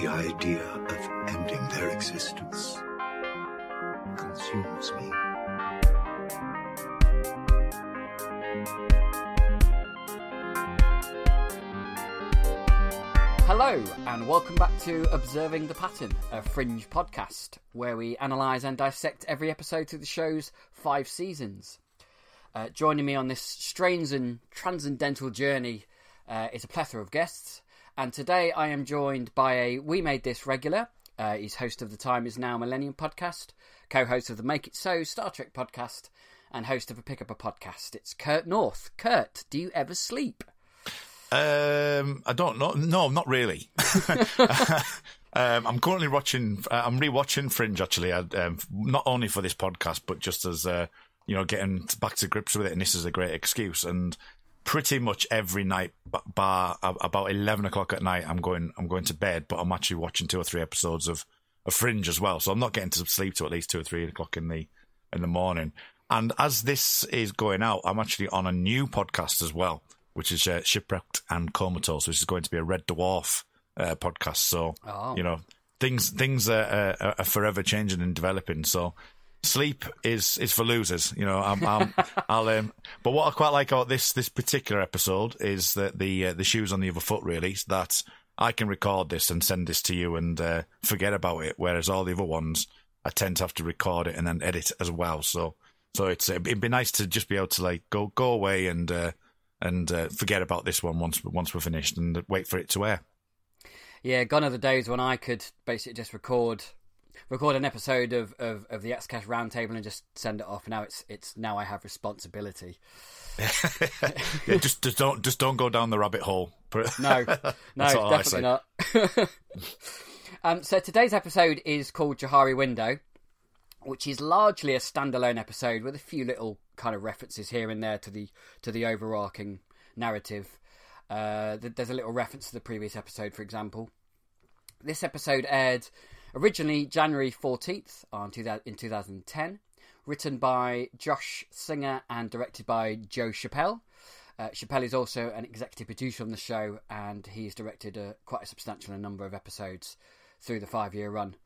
The idea of ending their existence consumes me. Hello, and welcome back to Observing the Pattern, a fringe podcast where we analyse and dissect every episode of the show's five seasons. Uh, joining me on this strange and transcendental journey uh, is a plethora of guests, and today I am joined by a We Made This regular. Uh, he's host of the Time Is Now Millennium podcast, co host of the Make It So Star Trek podcast, and host of a Pick Up a podcast. It's Kurt North. Kurt, do you ever sleep? Um, I don't know. No, not really. um, I'm currently watching. Uh, I'm rewatching Fringe actually. I, um, not only for this podcast, but just as uh, you know, getting back to grips with it. And this is a great excuse. And pretty much every night, bar about eleven o'clock at night, I'm going. I'm going to bed, but I'm actually watching two or three episodes of, of Fringe as well. So I'm not getting to sleep till at least two or three o'clock in the in the morning. And as this is going out, I'm actually on a new podcast as well which is uh, Shipwrecked and Comatose, which is going to be a Red Dwarf uh, podcast. So, oh. you know, things things are, are, are, forever changing and developing. So, sleep is is for losers. You know, I'm, I'm, I'll. Um, but what I quite like about this this particular episode is that the uh, the shoes on the other foot really that I can record this and send this to you and uh, forget about it, whereas all the other ones I tend to have to record it and then edit as well. So. So it's it'd be nice to just be able to like go go away and uh, and uh, forget about this one once once we're finished and wait for it to air. Yeah, gone are the days when I could basically just record record an episode of, of, of the XCash roundtable and just send it off. Now it's it's now I have responsibility. yeah, just just don't just don't go down the rabbit hole. No, no, definitely not. um, so today's episode is called Johari Window, which is largely a standalone episode with a few little kind of references here and there to the to the overarching narrative. Uh, there's a little reference to the previous episode, for example. This episode aired originally January 14th on in 2010, written by Josh Singer and directed by Joe Chappelle. Uh, Chappelle is also an executive producer on the show, and he's directed a, quite a substantial number of episodes through the five-year run.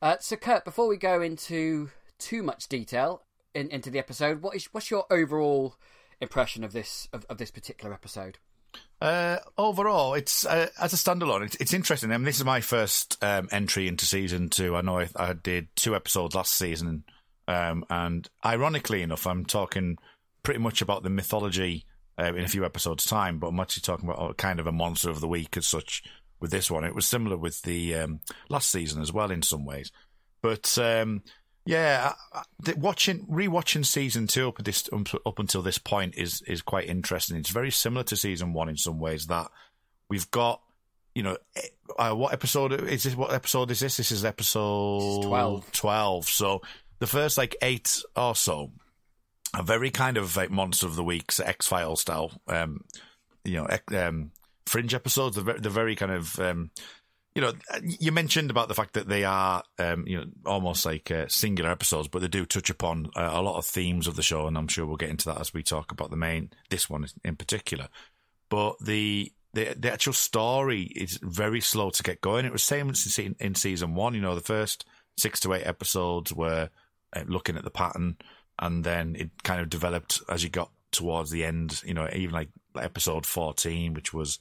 Uh, so, Kurt, before we go into too much detail in, into the episode, what is what's your overall impression of this of, of this particular episode? Uh, overall, it's uh, as a standalone. It's, it's, interesting. I mean, this is my first um, entry into season two. I know I, I did two episodes last season, um, and ironically enough, I'm talking pretty much about the mythology uh, in a few episodes' time. But I'm actually talking about kind of a monster of the week as such with this one. It was similar with the um, last season as well in some ways. But um, yeah, watching rewatching season two up, this, up until this point is is quite interesting. It's very similar to season one in some ways. That we've got, you know, eh, uh, what episode is this? What episode is this? This is episode this is 12. 12. So the first like eight or so are very kind of like monster of the weeks, X File style. Um, you know, um, fringe episodes. They're very, they're very kind of, um, you know, you mentioned about the fact that they are, um, you know, almost like uh, singular episodes, but they do touch upon uh, a lot of themes of the show, and I'm sure we'll get into that as we talk about the main, this one in particular. But the the the actual story is very slow to get going. It was same in, in season one. You know, the first six to eight episodes were uh, looking at the pattern, and then it kind of developed as you got towards the end. You know, even like episode 14, which was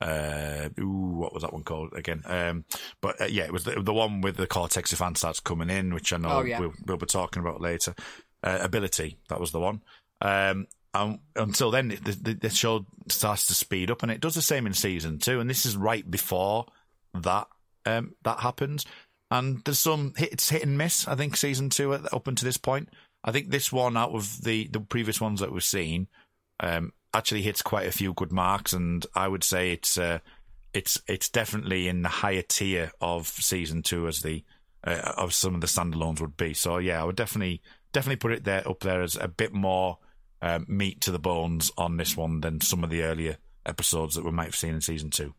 uh, ooh, what was that one called again? Um, but uh, yeah, it was the, the one with the Cortexiphan starts coming in, which I know oh, yeah. we'll, we'll, be talking about later. Uh, ability, that was the one. Um, um, until then, the, the, the, show starts to speed up, and it does the same in season two. And this is right before that um, that happens. And there's some hit, it's hit and miss. I think season two up until this point. I think this one out of the the previous ones that we've seen um, actually hits quite a few good marks, and I would say it's uh, it's it's definitely in the higher tier of season two as the uh, of some of the standalones would be. So yeah, I would definitely definitely put it there up there as a bit more um, meat to the bones on this one than some of the earlier episodes that we might have seen in season two.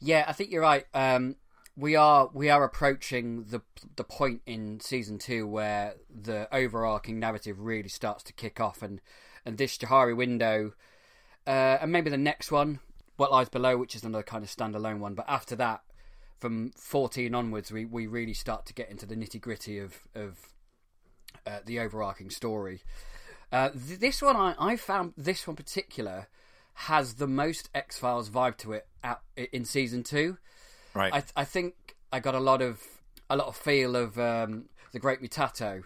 Yeah, I think you're right. Um, we are we are approaching the the point in season two where the overarching narrative really starts to kick off, and and this Johari window, uh, and maybe the next one, what lies below, which is another kind of standalone one. But after that, from fourteen onwards, we, we really start to get into the nitty gritty of of uh, the overarching story. Uh, th- this one, I, I found this one particular has the most X Files vibe to it at, in season two. Right. I, I think I got a lot of a lot of feel of um, the Great Mutato.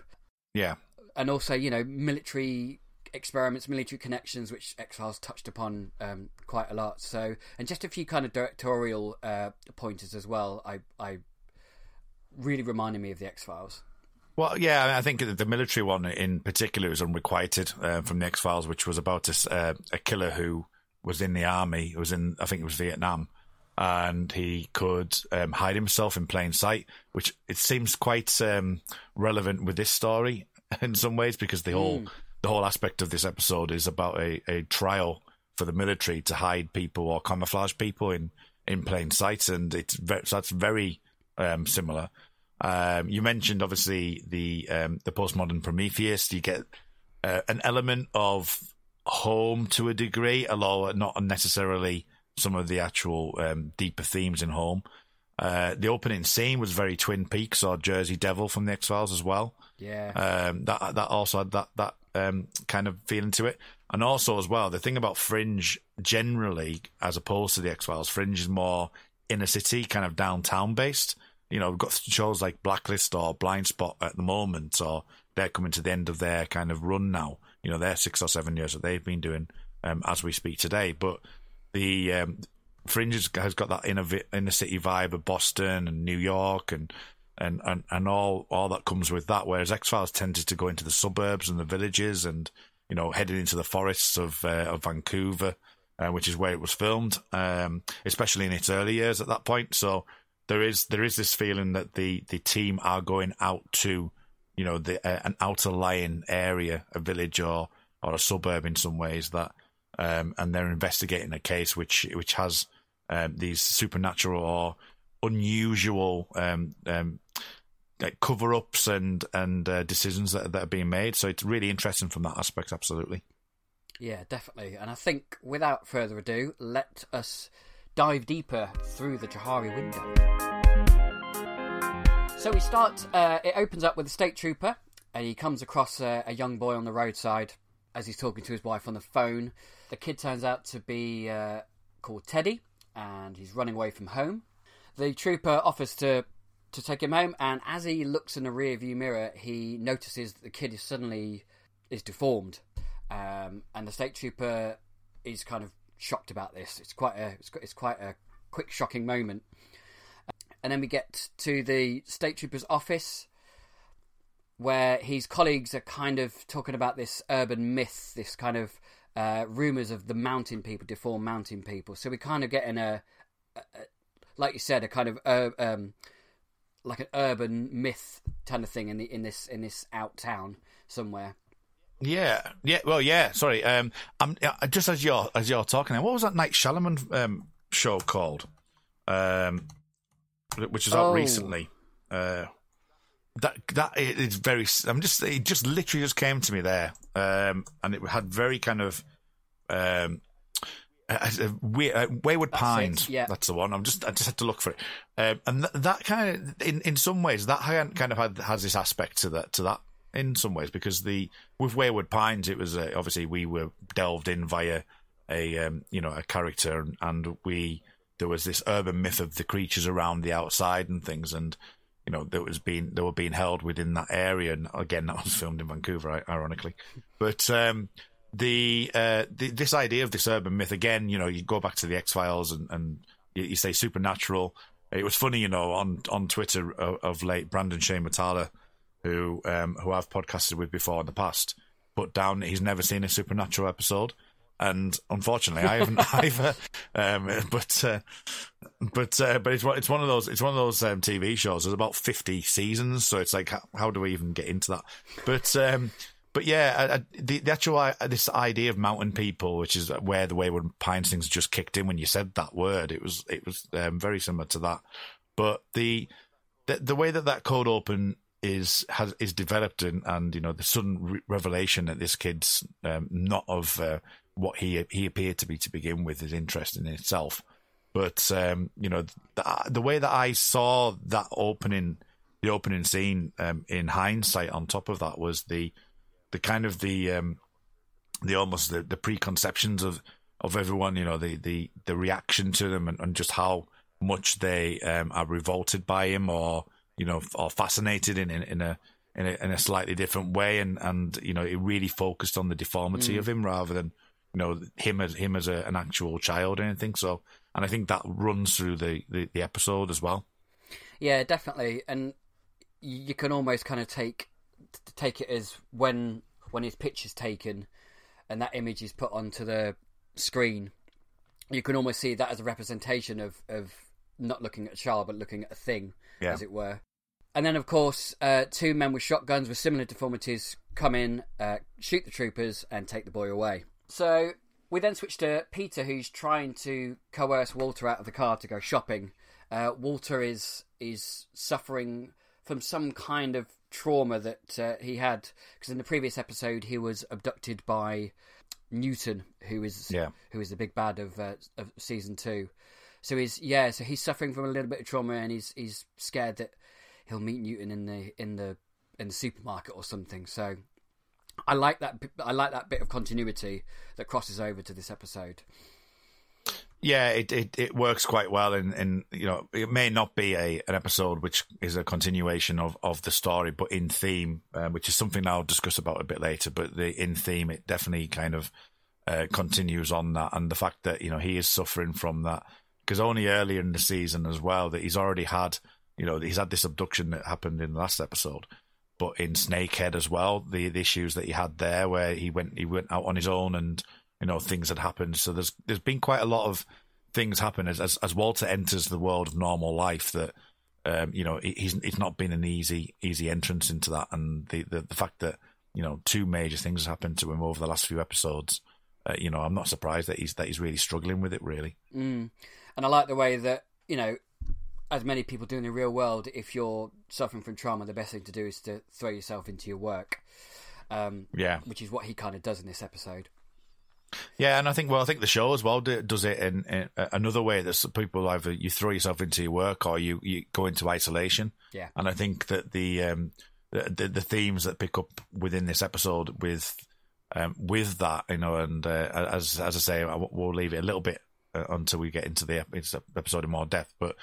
Yeah. And also, you know, military experiments, military connections, which X Files touched upon um, quite a lot. So, and just a few kind of directorial uh, pointers as well. I, I really reminded me of the X Files. Well, yeah, I think the military one in particular is unrequited uh, from the X Files, which was about a, uh, a killer who was in the army. It was in, I think it was Vietnam, and he could um, hide himself in plain sight, which it seems quite um, relevant with this story in some ways because they whole mm. The whole aspect of this episode is about a, a trial for the military to hide people or camouflage people in, in plain sight, and it's very, so that's very um, similar. Um, you mentioned obviously the um, the postmodern Prometheus. You get uh, an element of home to a degree, although not necessarily some of the actual um, deeper themes in home. Uh, the opening scene was very Twin Peaks or Jersey Devil from the X Files as well. Yeah, um, that that also had that that um, kind of feeling to it, and also as well the thing about Fringe generally, as opposed to the X Files, Fringe is more inner city, kind of downtown based. You know, we've got shows like Blacklist or Blind Spot at the moment, or they're coming to the end of their kind of run now. You know, they're six or seven years that they've been doing um, as we speak today, but the um, Fringe has got that inner inner city vibe of Boston and New York and and, and, and all all that comes with that. Whereas X Files tended to go into the suburbs and the villages and you know headed into the forests of uh, of Vancouver, uh, which is where it was filmed, um, especially in its early years at that point. So there is there is this feeling that the the team are going out to you know the uh, an outer lying area, a village or or a suburb in some ways that um, and they're investigating a case which which has um, these supernatural or unusual um, um cover ups and and uh, decisions that, that are being made. So it's really interesting from that aspect. Absolutely. Yeah, definitely. And I think without further ado, let us dive deeper through the Johari window. So we start. Uh, it opens up with a state trooper, and he comes across a, a young boy on the roadside as he's talking to his wife on the phone. The kid turns out to be uh, called Teddy, and he's running away from home. The trooper offers to to take him home, and as he looks in the rear view mirror, he notices that the kid is suddenly is deformed, um, and the state trooper is kind of shocked about this. It's quite a it's, it's quite a quick, shocking moment. And then we get to the state trooper's office, where his colleagues are kind of talking about this urban myth, this kind of uh, rumors of the mountain people, deformed mountain people. So we kind of get in a, a, a like you said, a kind of uh, um, like an urban myth kind of thing in the in this in this out town somewhere. Yeah, yeah. Well, yeah. Sorry. Um, I'm just as you're as you're talking. What was that Night Shyamalan um, show called? Um, which was out oh. recently. Uh, that that is very. I'm just. It just literally just came to me there, um, and it had very kind of. Um, uh, Wayward that's Pines. It, yeah. That's the one. I'm just. I just had to look for it, um, and th- that kind of, in in some ways, that kind of had, has this aspect to that to that in some ways because the with Wayward Pines, it was uh, obviously we were delved in via a um, you know a character, and, and we there was this urban myth of the creatures around the outside and things, and you know, that was being they were being held within that area. And again, that was filmed in Vancouver, ironically. But um, the, uh, the, this idea of this urban myth again, you know, you go back to the X Files and, and you, you, say supernatural. It was funny, you know, on on Twitter of, of late, Brandon Shane Matala, who um, who I've podcasted with before in the past, put down he's never seen a supernatural episode and unfortunately, I haven't either. Um, but uh, but uh, but it's it's one of those it's one of those um, TV shows. There's about fifty seasons, so it's like how, how do we even get into that? But um, but yeah, I, the, the actual this idea of mountain people, which is where the Wayward Pines things just kicked in when you said that word, it was it was um, very similar to that. But the, the the way that that cold open is has is developed and, and you know the sudden re- revelation that this kid's um, not of uh, what he he appeared to be to begin with is interesting in itself. But um, you know the, the, way that I saw that opening, the opening scene um, in hindsight, on top of that was the the kind of the um, the almost the, the preconceptions of of everyone. You know the the the reaction to them and, and just how much they um, are revolted by him or you know or fascinated in in, in a in a, in a slightly different way, and, and you know it really focused on the deformity mm. of him rather than you know him as him as a, an actual child or anything. So, and I think that runs through the, the, the episode as well. Yeah, definitely, and you can almost kind of take take it as when when his picture's taken and that image is put onto the screen, you can almost see that as a representation of of not looking at a child but looking at a thing, yeah. as it were. And then, of course, uh, two men with shotguns with similar deformities come in, uh, shoot the troopers, and take the boy away. So we then switch to Peter, who's trying to coerce Walter out of the car to go shopping. Uh, Walter is is suffering from some kind of trauma that uh, he had because in the previous episode he was abducted by Newton, who is yeah. who is the big bad of uh, of season two. So he's yeah, so he's suffering from a little bit of trauma, and he's he's scared that he'll meet Newton in the in the in the supermarket or something. So I like that. I like that bit of continuity that crosses over to this episode. Yeah, it, it, it works quite well, and and you know it may not be a an episode which is a continuation of, of the story, but in theme, uh, which is something I'll discuss about a bit later. But the in theme, it definitely kind of uh, continues on that, and the fact that you know he is suffering from that because only earlier in the season as well that he's already had you know he's had this abduction that happened in the last episode, but in Snakehead as well, the, the issues that he had there, where he went he went out on his own, and you know things had happened. So there's there's been quite a lot of things happen as as, as Walter enters the world of normal life. That um, you know he's it's not been an easy easy entrance into that, and the, the, the fact that you know two major things have happened to him over the last few episodes. Uh, you know, I'm not surprised that he's that he's really struggling with it. Really, mm. and I like the way that you know as many people do in the real world, if you're suffering from trauma, the best thing to do is to throw yourself into your work. Um, yeah, which is what he kind of does in this episode. Yeah, and I think well, I think the show as well does it in, in another way that people either you throw yourself into your work or you, you go into isolation. Yeah, and I think that the um, the, the themes that pick up within this episode with um, with that, you know, and uh, as as I say, we'll leave it a little bit uh, until we get into the episode in more depth, but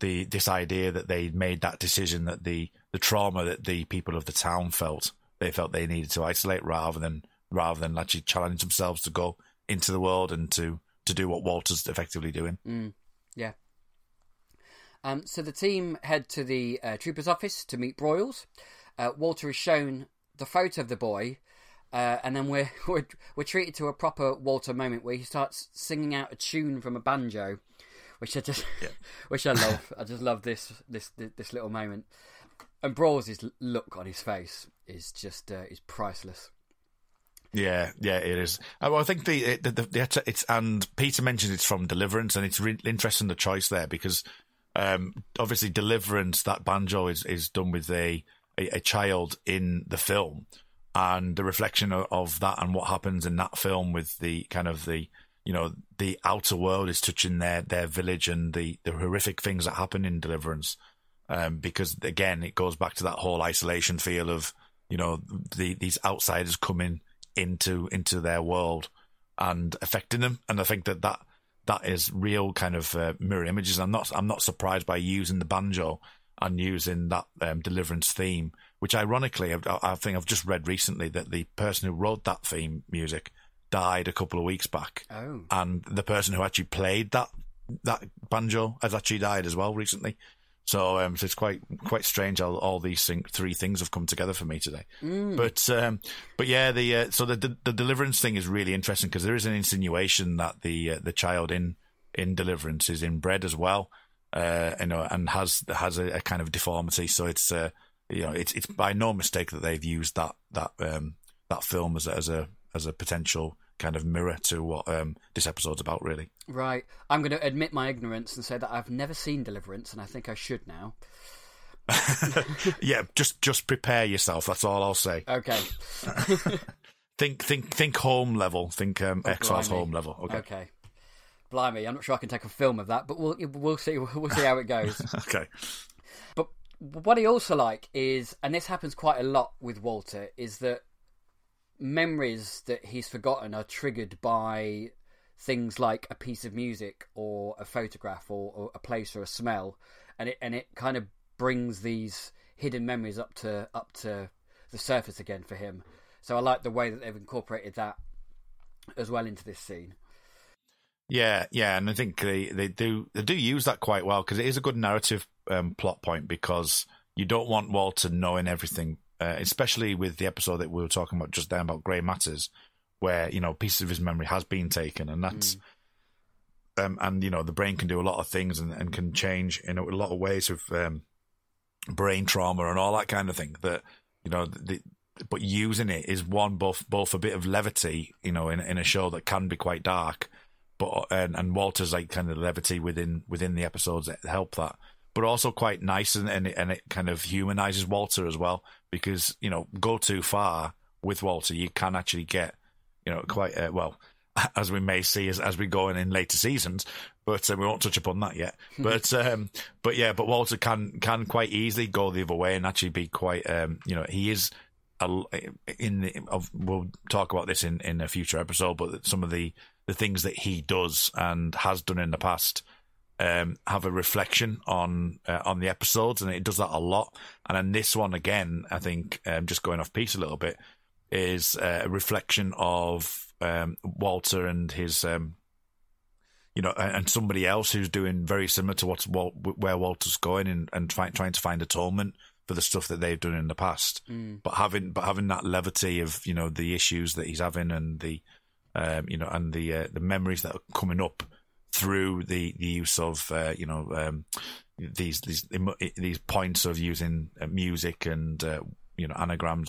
the this idea that they made that decision that the the trauma that the people of the town felt they felt they needed to isolate rather than rather than actually challenge themselves to go into the world and to to do what Walter's effectively doing. Mm, yeah. Um, so the team head to the uh, trooper's office to meet Broyles. Uh, Walter is shown the photo of the boy, uh, and then we're, we're we're treated to a proper Walter moment where he starts singing out a tune from a banjo which I just, yeah. which I love. I just love this this this little moment. And Broyles' look on his face is just uh, is priceless. Yeah, yeah, it is. Uh, I think the, the, the, the it's and Peter mentioned it's from Deliverance, and it's re- interesting the choice there because um, obviously Deliverance that banjo is is done with a, a, a child in the film, and the reflection of, of, that and what happens in that film with the kind of the you know, the outer world is touching their, their village and the, the horrific things that happen in Deliverance. Um, because again, it goes back to that whole isolation feel of, you know, the, these outsiders coming into, into their world and affecting them. And I think that that, that is real kind of uh, mirror images. I'm not, I'm not surprised by using the banjo and using that um, Deliverance theme, which ironically, I, I think I've just read recently that the person who wrote that theme music died a couple of weeks back. Oh. And the person who actually played that that banjo has actually died as well recently. So, um, so it's quite quite strange how all these thing, three things have come together for me today. Mm. But um, but yeah, the uh, so the, the, the deliverance thing is really interesting because there is an insinuation that the uh, the child in in deliverance is inbred as well, uh, you know, and has has a, a kind of deformity. So it's uh, you know it's it's by no mistake that they've used that that um, that film as a, as a as a potential kind of mirror to what um, this episode's about, really. Right. I'm going to admit my ignorance and say that I've never seen Deliverance, and I think I should now. yeah, just just prepare yourself. That's all I'll say. Okay. think think think home level. Think um, oh, X Files home level. Okay. Okay. Blimey, I'm not sure I can take a film of that, but we'll we'll see we'll see how it goes. okay. But what I also like is, and this happens quite a lot with Walter, is that memories that he's forgotten are triggered by things like a piece of music or a photograph or, or, a place or a smell. And it and it kind of brings these hidden memories up to up to the surface again for him. So i like the way that they've incorporated that as well into this scene. Yeah yeah and i think they they do they do use that quite well because it is a good narrative um, plot point because you don't want walter knowing everything uh, especially with the episode that we were talking about just then about Grey Matters, where you know pieces of his memory has been taken, and that's. Mm. Um, and you know the brain can do a lot of things and, and can change in a, a lot of ways of um, brain trauma and all that kind of thing. That you know, the, but using it is one both both a bit of levity, you know, in in a show that can be quite dark, but and, and Walter's like kind of levity within within the episodes that help that, but also quite nice and and it, and it kind of humanizes Walter as well because you know go too far with Walter, you can actually get you know quite uh, well as we may see as, as we go in in later seasons. But uh, we won't touch upon that yet. but um, but yeah, but Walter can can quite easily go the other way and actually be quite um, you know he is a, in the, of, we'll talk about this in in a future episode. But some of the the things that he does and has done in the past um, have a reflection on uh, on the episodes, and it does that a lot. And then this one again, I think, um, just going off piece a little bit, is uh, a reflection of um, Walter and his, um, you know, and somebody else who's doing very similar to what's where Walter's going and, and try, trying to find atonement for the stuff that they've done in the past, mm. but having but having that levity of you know the issues that he's having and the um, you know and the uh, the memories that are coming up through the, the use of uh, you know um, these these these points of using uh, music and uh, you know anagrams.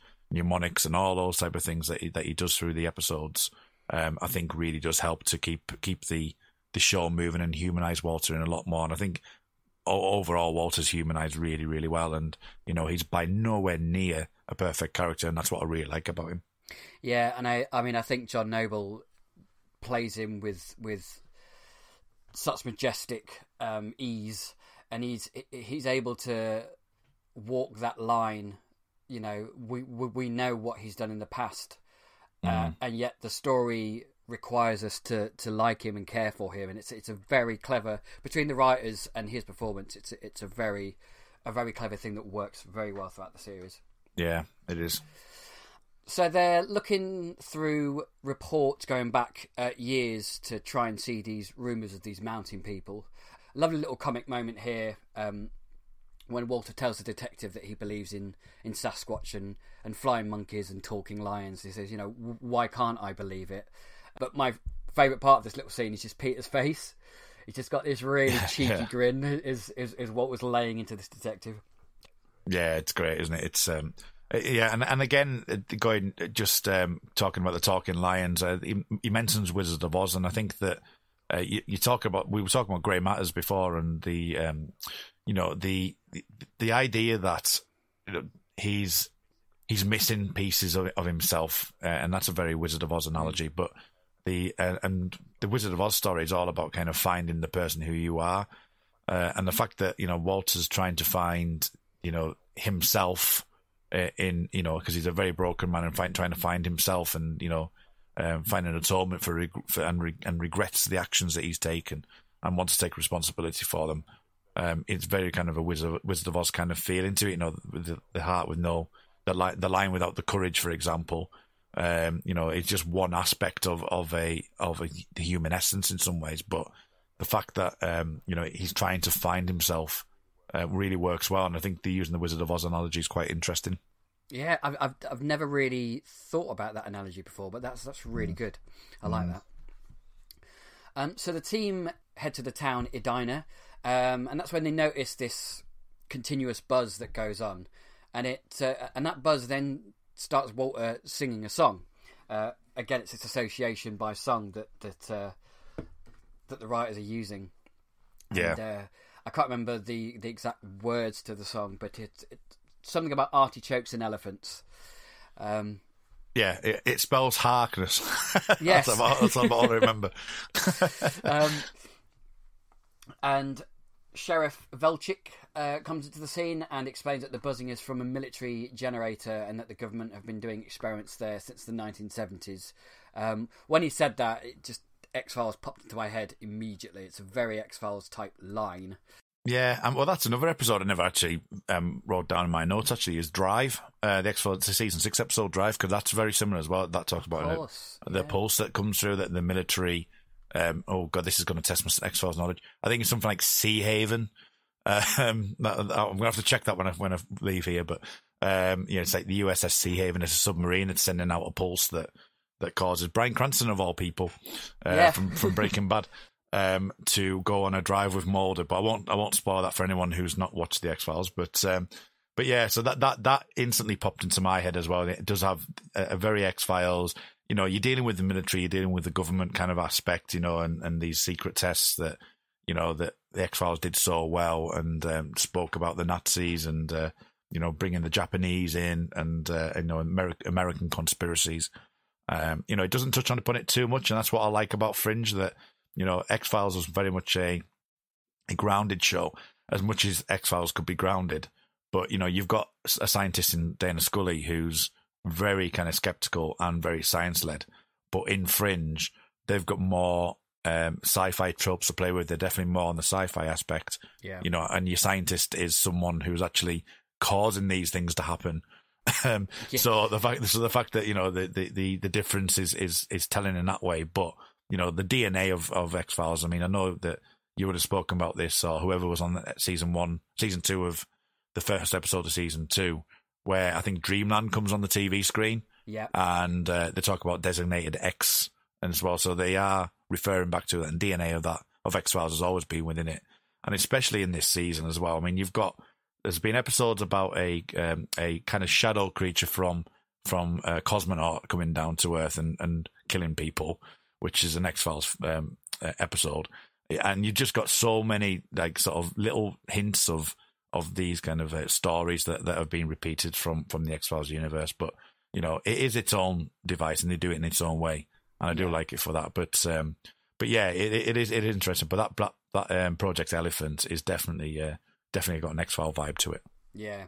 mnemonics and all those type of things that he, that he does through the episodes, um, I think really does help to keep keep the the show moving and humanize Walter in a lot more. And I think overall Walter's humanized really really well, and you know he's by nowhere near a perfect character, and that's what I really like about him. Yeah, and I I mean I think John Noble plays him with with such majestic um, ease, and he's he's able to walk that line you know, we we, we know what he's done in the past, uh, mm. uh, and yet the story requires us to, to like him and care for him, and it's it's a very clever between the writers and his performance. It's it's a very a very clever thing that works very well throughout the series. Yeah, it is. So they're looking through reports going back uh, years to try and see these rumors of these mountain people. Lovely little comic moment here um, when Walter tells the detective that he believes in, in Sasquatch and, and flying monkeys and talking lions, he says, you know, why can't I believe it? But my favourite part of this little scene is just Peter's face. He's just got this really cheeky yeah. grin. Is, is is what was laying into this detective. Yeah, it's great, isn't it? It's um, yeah, and and again, uh, going just um, talking about the talking lions. Uh, he, he, mentions Wizard of Oz, and I think that uh, you, you, talk about we were talking about Grey Matters before, and the um, you know the, the the idea that you know, he's he's missing pieces of, of himself, uh, and that's a very Wizard of Oz analogy. But the uh, and the Wizard of Oz story is all about kind of finding the person who you are, uh, and the fact that you know Walter's trying to find you know himself uh, in you know because he's a very broken man and find, trying to find himself and you know um, find an atonement for, for and, re- and regrets the actions that he's taken and wants to take responsibility for them. Um, it's very kind of a Wizard, Wizard of Oz kind of feeling to it, you know, with the, the heart with no the line the line without the courage, for example. Um, you know, it's just one aspect of, of a of a human essence in some ways, but the fact that um, you know he's trying to find himself uh, really works well, and I think the using the Wizard of Oz analogy is quite interesting. Yeah, I've, I've I've never really thought about that analogy before, but that's that's really mm. good. I like mm. that. Um, so the team head to the town Edina, um, and that's when they notice this continuous buzz that goes on, and it uh, and that buzz then starts Walter singing a song. Uh, again, it's this association by song that that uh, that the writers are using. Yeah. And, uh, I can't remember the, the exact words to the song, but it's it, something about artichokes and elephants. Um, yeah, it, it, spells Harkness. Yes, that's, about, that's about all I remember. um, and Sheriff Velchik uh, comes into the scene and explains that the buzzing is from a military generator and that the government have been doing experiments there since the 1970s. Um, when he said that, it just X Files popped into my head immediately. It's a very X Files type line. Yeah, um, well, that's another episode I never actually um, wrote down in my notes. Actually, is Drive, uh, the X Files season six episode Drive, because that's very similar as well. That talks about course, it, the pulse that comes through that the military. Um, oh god, this is going to test my X Files knowledge. I think it's something like Sea Haven. Um, that, I'm gonna have to check that when I when I leave here. But um, you know, it's like the USS Sea Haven is a submarine that's sending out a pulse that that causes Bryan Cranston of all people uh, yeah. from from Breaking Bad um, to go on a drive with Mulder. But I won't I won't spoil that for anyone who's not watched the X Files. But um, but yeah, so that that that instantly popped into my head as well. It does have a, a very X Files. You know, you're dealing with the military, you're dealing with the government kind of aspect, you know, and, and these secret tests that you know that the X Files did so well and um, spoke about the Nazis and uh, you know bringing the Japanese in and uh, you know American conspiracies. Um, you know, it doesn't touch on upon it too much, and that's what I like about Fringe. That you know, X Files was very much a a grounded show, as much as X Files could be grounded. But you know, you've got a scientist in Dana Scully who's very kind of skeptical and very science led. But in Fringe, they've got more um, sci-fi tropes to play with. They're definitely more on the sci-fi aspect. Yeah. You know, and your scientist is someone who's actually causing these things to happen um, yeah. So the fact, so the fact that you know the, the, the, the difference is, is is telling in that way, but you know the DNA of of X Files. I mean, I know that you would have spoken about this, or whoever was on season one, season two of the first episode of season two, where I think Dreamland comes on the TV screen. Yeah, and uh, they talk about designated X and as well. So they are referring back to it, and DNA of that of X Files has always been within it, and especially in this season as well. I mean, you've got there's been episodes about a um, a kind of shadow creature from from a cosmonaut coming down to Earth and, and killing people, which is an X Files um, episode, and you've just got so many like sort of little hints of of these kind of uh, stories that, that have been repeated from from the X Files universe. But you know, it is its own device, and they do it in its own way, and I do yeah. like it for that. But um, but yeah, it, it is it is interesting. But that that um, Project Elephant is definitely uh, definitely got an X File vibe to it. Yeah.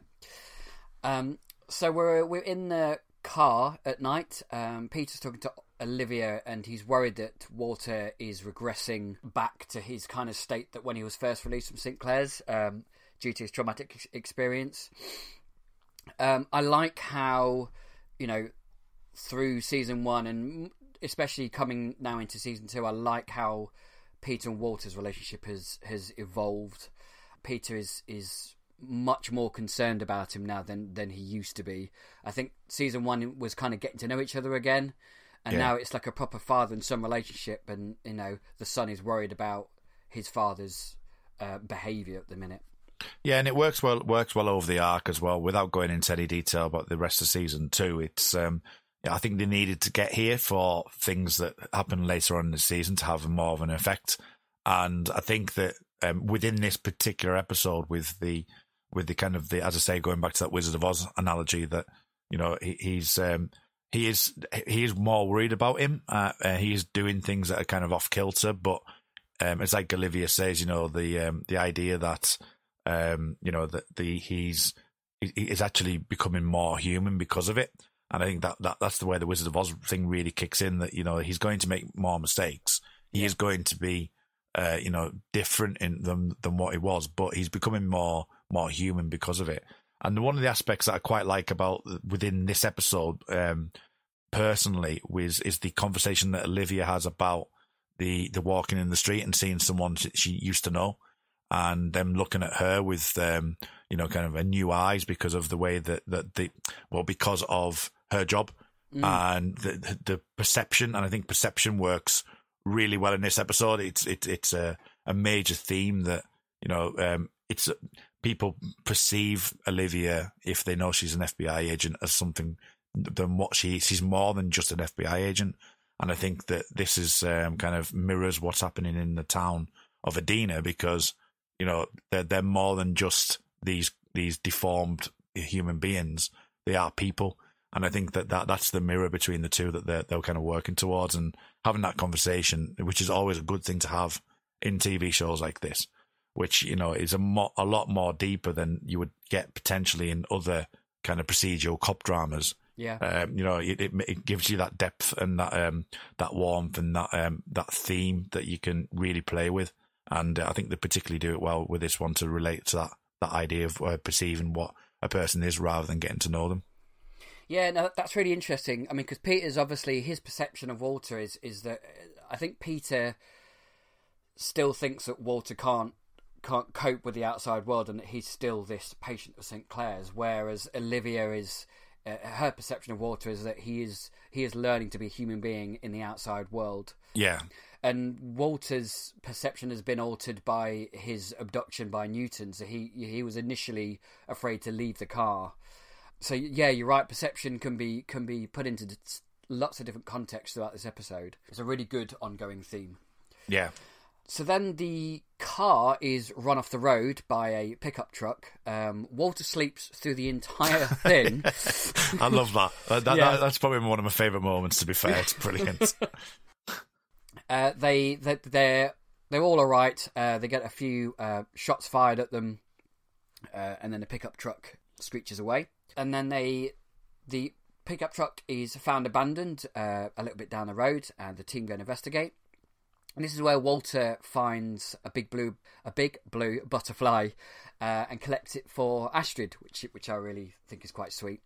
Um, so we're we're in the car at night. Um, Peter's talking to Olivia, and he's worried that Walter is regressing back to his kind of state that when he was first released from St Clair's um, due to his traumatic experience. Um, I like how you know through season one and especially coming now into season two. I like how Peter and Walter's relationship has has evolved Peter is is much more concerned about him now than than he used to be. I think season one was kind of getting to know each other again, and yeah. now it's like a proper father and son relationship. And you know, the son is worried about his father's uh, behavior at the minute. Yeah, and it works well works well over the arc as well. Without going into any detail about the rest of season two, it's um, I think they needed to get here for things that happen later on in the season to have more of an effect. And I think that um, within this particular episode, with the with the kind of the as I say, going back to that Wizard of Oz analogy, that you know he, he's um, he is he is more worried about him. Uh, uh, he is doing things that are kind of off kilter, but um, it's like Olivia says, you know, the um, the idea that um, you know that the he's he is actually becoming more human because of it. And I think that, that that's the way the Wizard of Oz thing really kicks in. That you know he's going to make more mistakes. He is going to be, uh, you know, different in than than what he was, but he's becoming more more human because of it. And one of the aspects that I quite like about within this episode, um, personally, was is the conversation that Olivia has about the the walking in the street and seeing someone she used to know, and them looking at her with um, you know kind of a new eyes because of the way that that the well because of her job mm. and the the perception, and I think perception works really well in this episode. It's it's it's a a major theme that you know um, it's people perceive Olivia if they know she's an FBI agent as something than what she she's more than just an FBI agent. And I think that this is um, kind of mirrors what's happening in the town of Edina because you know they're they're more than just these these deformed human beings. They are people, and I think that, that that's the mirror between the two that they're they're kind of working towards and having that conversation, which is always a good thing to have in TV shows like this, which you know is a mo- a lot more deeper than you would get potentially in other kind of procedural cop dramas. Yeah, um, you know, it, it, it gives you that depth and that um, that warmth and that um, that theme that you can really play with, and uh, I think they particularly do it well with this one to relate to that that idea of uh, perceiving what a person is rather than getting to know them. Yeah, no, that's really interesting. I mean, because Peter's obviously his perception of Walter is is that I think Peter still thinks that Walter can't can't cope with the outside world and that he's still this patient of St Clair's, whereas Olivia is uh, her perception of Walter is that he is he is learning to be a human being in the outside world. Yeah. And Walter's perception has been altered by his abduction by Newton. So he he was initially afraid to leave the car. So yeah, you're right. Perception can be can be put into lots of different contexts throughout this episode. It's a really good ongoing theme. Yeah. So then the car is run off the road by a pickup truck. Um, Walter sleeps through the entire thing. I love that. that, yeah. that that's probably one of my favourite moments. To be fair, it's brilliant. uh, they they they're they're all alright. Uh, they get a few uh, shots fired at them, uh, and then the pickup truck screeches away. And then they the pickup truck is found abandoned uh, a little bit down the road, and the team go and investigate. And this is where Walter finds a big blue, a big blue butterfly, uh, and collects it for Astrid, which which I really think is quite sweet.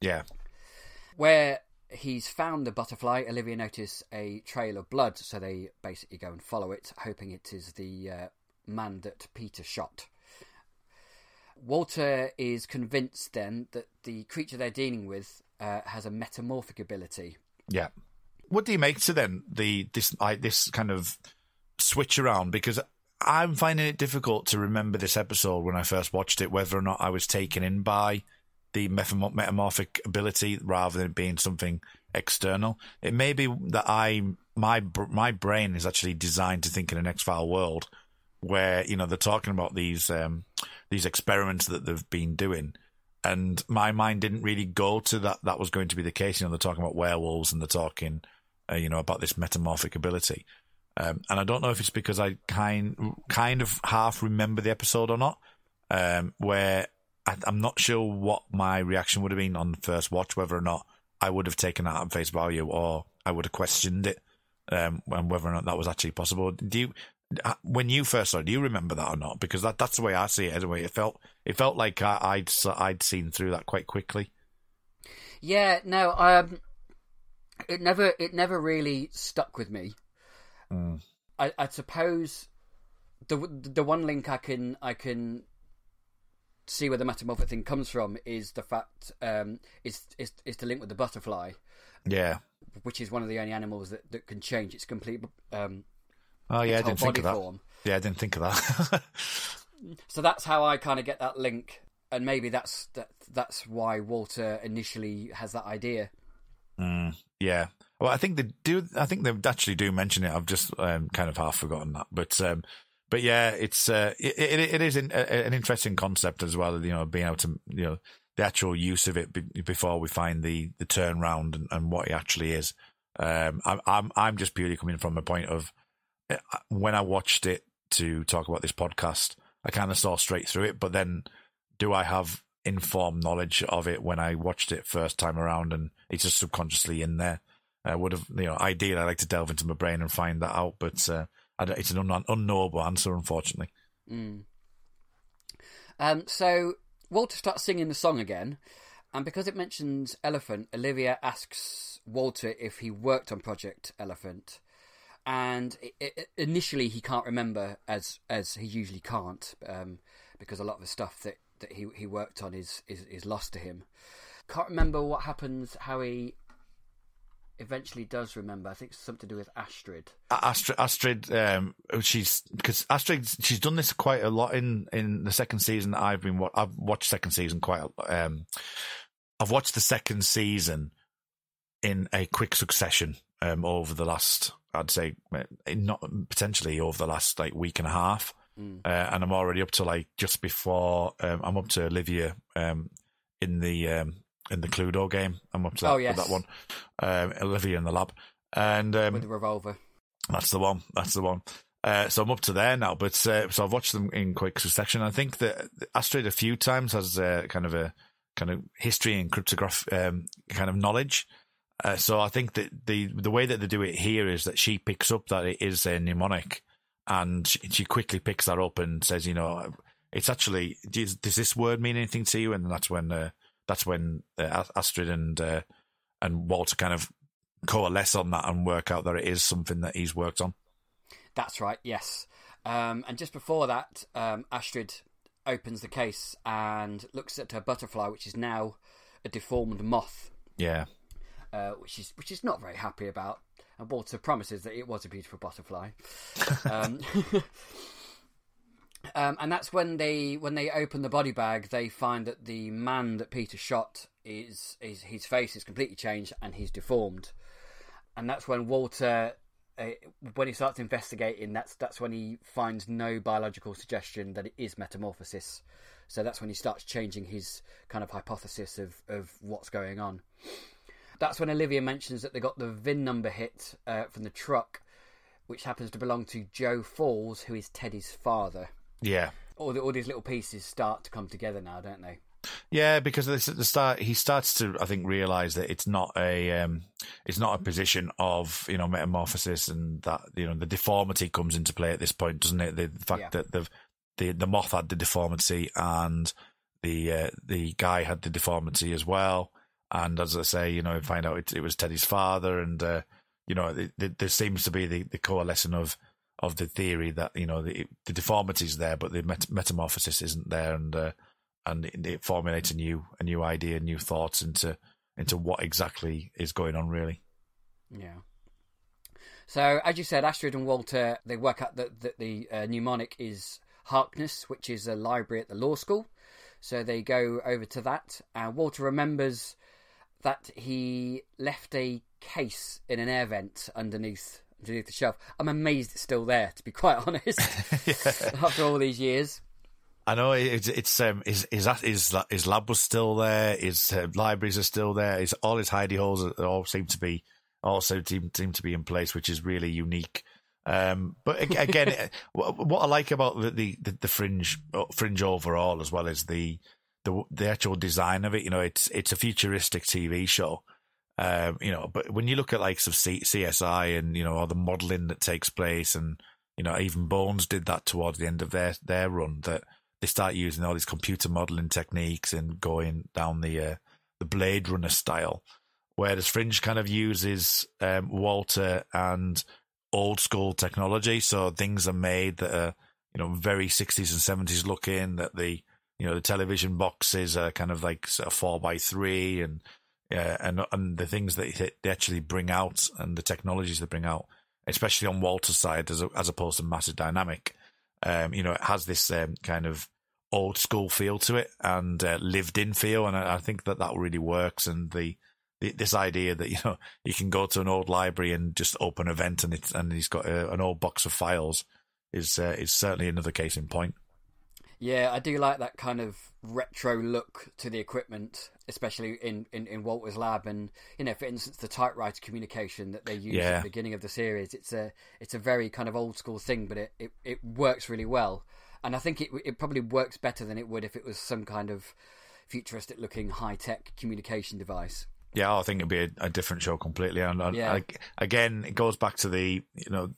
Yeah. Where he's found the butterfly, Olivia notices a trail of blood, so they basically go and follow it, hoping it is the uh, man that Peter shot. Walter is convinced then that the creature they're dealing with uh, has a metamorphic ability. Yeah what do you make to then the this like this kind of switch around? Because I'm finding it difficult to remember this episode when I first watched it, whether or not I was taken in by the metamorphic ability rather than being something external. It may be that I my my brain is actually designed to think in an X file world where you know they're talking about these um, these experiments that they've been doing, and my mind didn't really go to that. That was going to be the case. You know, they're talking about werewolves and they're talking uh, you know, about this metamorphic ability. Um, and I don't know if it's because I kind kind of half remember the episode or not, um, where I, am not sure what my reaction would have been on the first watch, whether or not I would have taken that at face value or I would have questioned it, um, and whether or not that was actually possible. Do you, uh, when you first saw it, do you remember that or not? Because that, that's the way I see it anyway. It felt it felt like I, would I'd seen through that quite quickly. Yeah, no, um, it never it never really stuck with me. Mm. I, I suppose the the one link I can I can see where the metamorphic thing comes from is the fact um, is, is is to link with the butterfly. Yeah, which is one of the only animals that, that can change its complete. Um, oh yeah, I didn't think of that. Form. Yeah, I didn't think of that. so that's how I kind of get that link, and maybe that's that, that's why Walter initially has that idea. Mm, yeah. Well, I think they do. I think they actually do mention it. I've just um, kind of half forgotten that, but um, but yeah, it's uh, it, it, it is an, an, interesting concept as well. You know, being able to you know the actual use of it be, before we find the the turnaround and, and what it actually is. Um, I'm I'm I'm just purely coming from a point of uh, when I watched it to talk about this podcast, I kind of saw straight through it. But then, do I have informed knowledge of it when I watched it first time around, and it's just subconsciously in there? I would have, you know, ideally I like to delve into my brain and find that out, but uh, it's an un- unknowable answer, unfortunately. Mm. Um, so Walter starts singing the song again, and because it mentions Elephant, Olivia asks Walter if he worked on Project Elephant, and it, it, initially he can't remember as as he usually can't, um, because a lot of the stuff that, that he he worked on is, is is lost to him. Can't remember what happens, how he eventually does remember. I think it's something to do with Astrid. Astrid, Astrid, um, she's because Astrid, she's done this quite a lot in in the second season. I've been I've watched second season quite. A, Um, I've watched the second season in a quick succession um, over the last, I'd say, not potentially over the last like week and a half. Mm. Uh, and I'm already up to like just before um, I'm up to Olivia um, in the um, in the Cluedo game. I'm up to that, oh, yes. that one. Um, Olivia in the lab. And um, with the revolver. That's the one. That's the one. Uh, so I'm up to there now, but uh, so I've watched them in quick succession. I think that Astrid a few times has uh, kind of a kind of history and cryptograph um, kind of knowledge. Uh, so I think that the the way that they do it here is that she picks up that it is a mnemonic, and she, she quickly picks that up and says, you know, it's actually does, does this word mean anything to you? And that's when uh, that's when uh, Astrid and uh, and Walter kind of coalesce on that and work out that it is something that he's worked on. That's right. Yes. Um, and just before that, um, Astrid opens the case and looks at her butterfly, which is now a deformed moth. Yeah. Uh, which is which is not very happy about. And Walter promises that it was a beautiful butterfly. um, Um, and that's when they when they open the body bag, they find that the man that Peter shot is, is his face is completely changed and he's deformed. And that's when Walter, uh, when he starts investigating, that's that's when he finds no biological suggestion that it is metamorphosis. So that's when he starts changing his kind of hypothesis of of what's going on. That's when Olivia mentions that they got the VIN number hit uh, from the truck, which happens to belong to Joe Falls, who is Teddy's father. Yeah. All, the, all these little pieces start to come together now, don't they? Yeah, because at the start he starts to, I think, realize that it's not a, um, it's not a position of you know metamorphosis, and that you know the deformity comes into play at this point, doesn't it? The, the fact yeah. that the, the the moth had the deformity, and the uh, the guy had the deformity as well. And as I say, you know, find out it, it was Teddy's father, and uh, you know, it, it, there seems to be the, the coalescing of of the theory that you know the, the deformity is there, but the met- metamorphosis isn't there, and uh, and it, it, formulates a new a new idea, new thoughts into into what exactly is going on, really. Yeah. So, as you said, Astrid and Walter they work out that, the uh, mnemonic is Harkness, which is a library at the law school. So they go over to that, and Walter remembers that he left a case in an air vent underneath underneath the shelf. I'm amazed it's still there, to be quite honest. After all these years. I know it's it's um his his his, his lab was still there. His uh, libraries are still there. His all his hidey holes all seem to be also seem, seem to be in place, which is really unique. Um, but again, what I like about the, the, the fringe fringe overall, as well as the the the actual design of it, you know, it's it's a futuristic TV show, um, you know, but when you look at like of CSI and you know all the modelling that takes place, and you know even Bones did that towards the end of their their run, that they start using all these computer modelling techniques and going down the uh, the Blade Runner style, whereas Fringe kind of uses um, Walter and old school technology, so things are made that are you know very sixties and seventies looking that the you know the television boxes are kind of like sort of four by three, and uh, and and the things that they actually bring out and the technologies they bring out, especially on Walter's side as a, as opposed to Massive Dynamic, um, you know, it has this um, kind of old school feel to it and uh, lived in feel, and I, I, think that that really works. And the, the, this idea that you know you can go to an old library and just open a vent and it's and he's got a, an old box of files is uh, is certainly another case in point. Yeah, I do like that kind of retro look to the equipment, especially in, in, in Walter's lab. And you know, for instance, the typewriter communication that they use yeah. at the beginning of the series. It's a it's a very kind of old school thing, but it, it, it works really well and I think it it probably works better than it would if it was some kind of futuristic looking high tech communication device. Yeah, I think it'd be a, a different show completely. And, yeah. I, again, it goes back to the you know,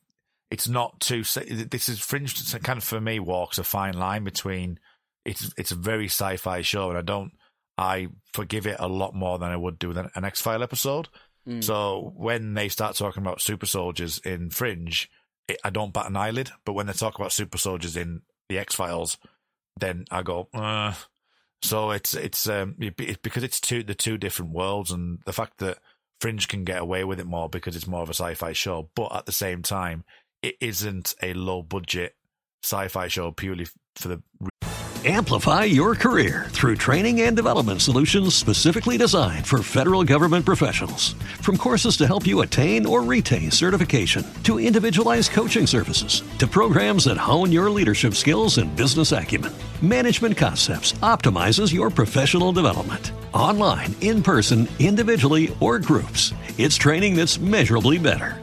it's not too. This is fringe. Kind of for me, walks a fine line between. It's it's a very sci-fi show, and I don't. I forgive it a lot more than I would do with an X File episode. Mm. So when they start talking about super soldiers in Fringe, it, I don't bat an eyelid. But when they talk about super soldiers in the X Files, then I go. Uh. So it's it's um it, because it's two the two different worlds, and the fact that Fringe can get away with it more because it's more of a sci-fi show, but at the same time, it isn't a low budget sci-fi show purely for the Amplify your career through training and development solutions specifically designed for federal government professionals. From courses to help you attain or retain certification, to individualized coaching services, to programs that hone your leadership skills and business acumen, Management Concepts optimizes your professional development. Online, in person, individually, or groups, it's training that's measurably better.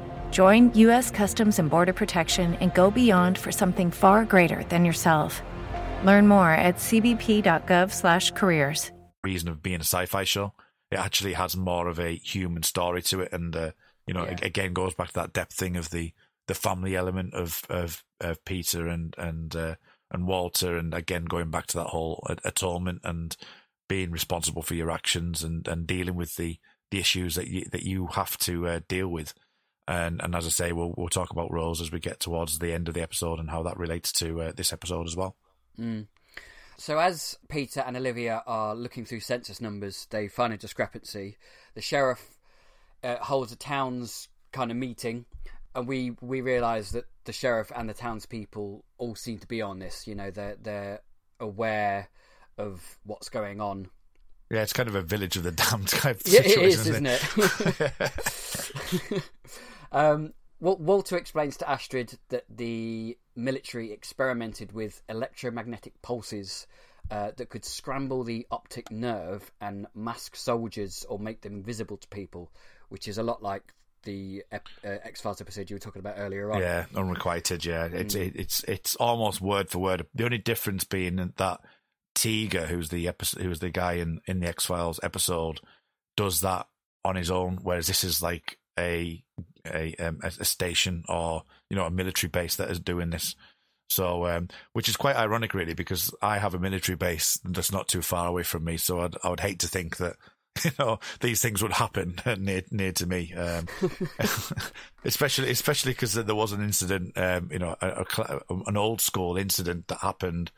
Join U.S. Customs and Border Protection and go beyond for something far greater than yourself. Learn more at cbp.gov/careers reason of being a sci-fi show. It actually has more of a human story to it, and uh, you know, yeah. again, goes back to that depth thing of the the family element of of, of Peter and and uh, and Walter, and again going back to that whole atonement and being responsible for your actions and, and dealing with the, the issues that you that you have to uh, deal with. And and as I say, we'll we'll talk about roles as we get towards the end of the episode and how that relates to uh, this episode as well. Mm. So as Peter and Olivia are looking through census numbers, they find a discrepancy. The sheriff uh, holds a town's kind of meeting, and we we realise that the sheriff and the townspeople all seem to be on this. You know, they're they're aware of what's going on. Yeah, it's kind of a village of the damned type of yeah, situation, it is, isn't it? it? um, Walter explains to Astrid that the military experimented with electromagnetic pulses uh, that could scramble the optic nerve and mask soldiers or make them invisible to people, which is a lot like the uh, X Files episode you were talking about earlier on. Yeah, unrequited. Yeah, it's mm. it's it's almost word for word. The only difference being that Teager, who's the episode, who's the guy in in the X Files episode, does that on his own, whereas this is like a a um, a station or you know a military base that is doing this. So, um, which is quite ironic, really, because I have a military base that's not too far away from me. So, I'd, I would hate to think that you know these things would happen near near to me, um, especially especially because there was an incident, um, you know, a, a, an old school incident that happened.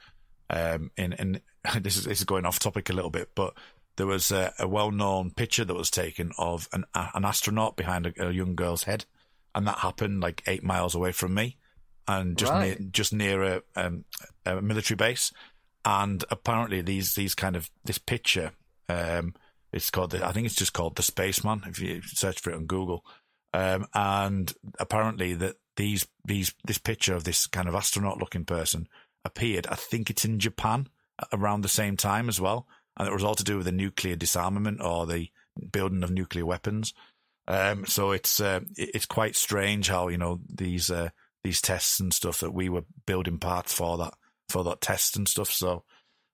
Um, in in this is this is going off topic a little bit, but there was a, a well-known picture that was taken of an an astronaut behind a, a, young girl's head, and that happened like eight miles away from me, and just right. near just near a, um, a, military base. And apparently, these these kind of this picture, um, it's called the, I think it's just called the Spaceman if you search for it on Google, um, and apparently that these these this picture of this kind of astronaut looking person appeared. I think it's in Japan around the same time as well and it was all to do with the nuclear disarmament or the building of nuclear weapons. Um, so it's uh, it's quite strange how you know these uh, these tests and stuff that we were building parts for that for that test and stuff. So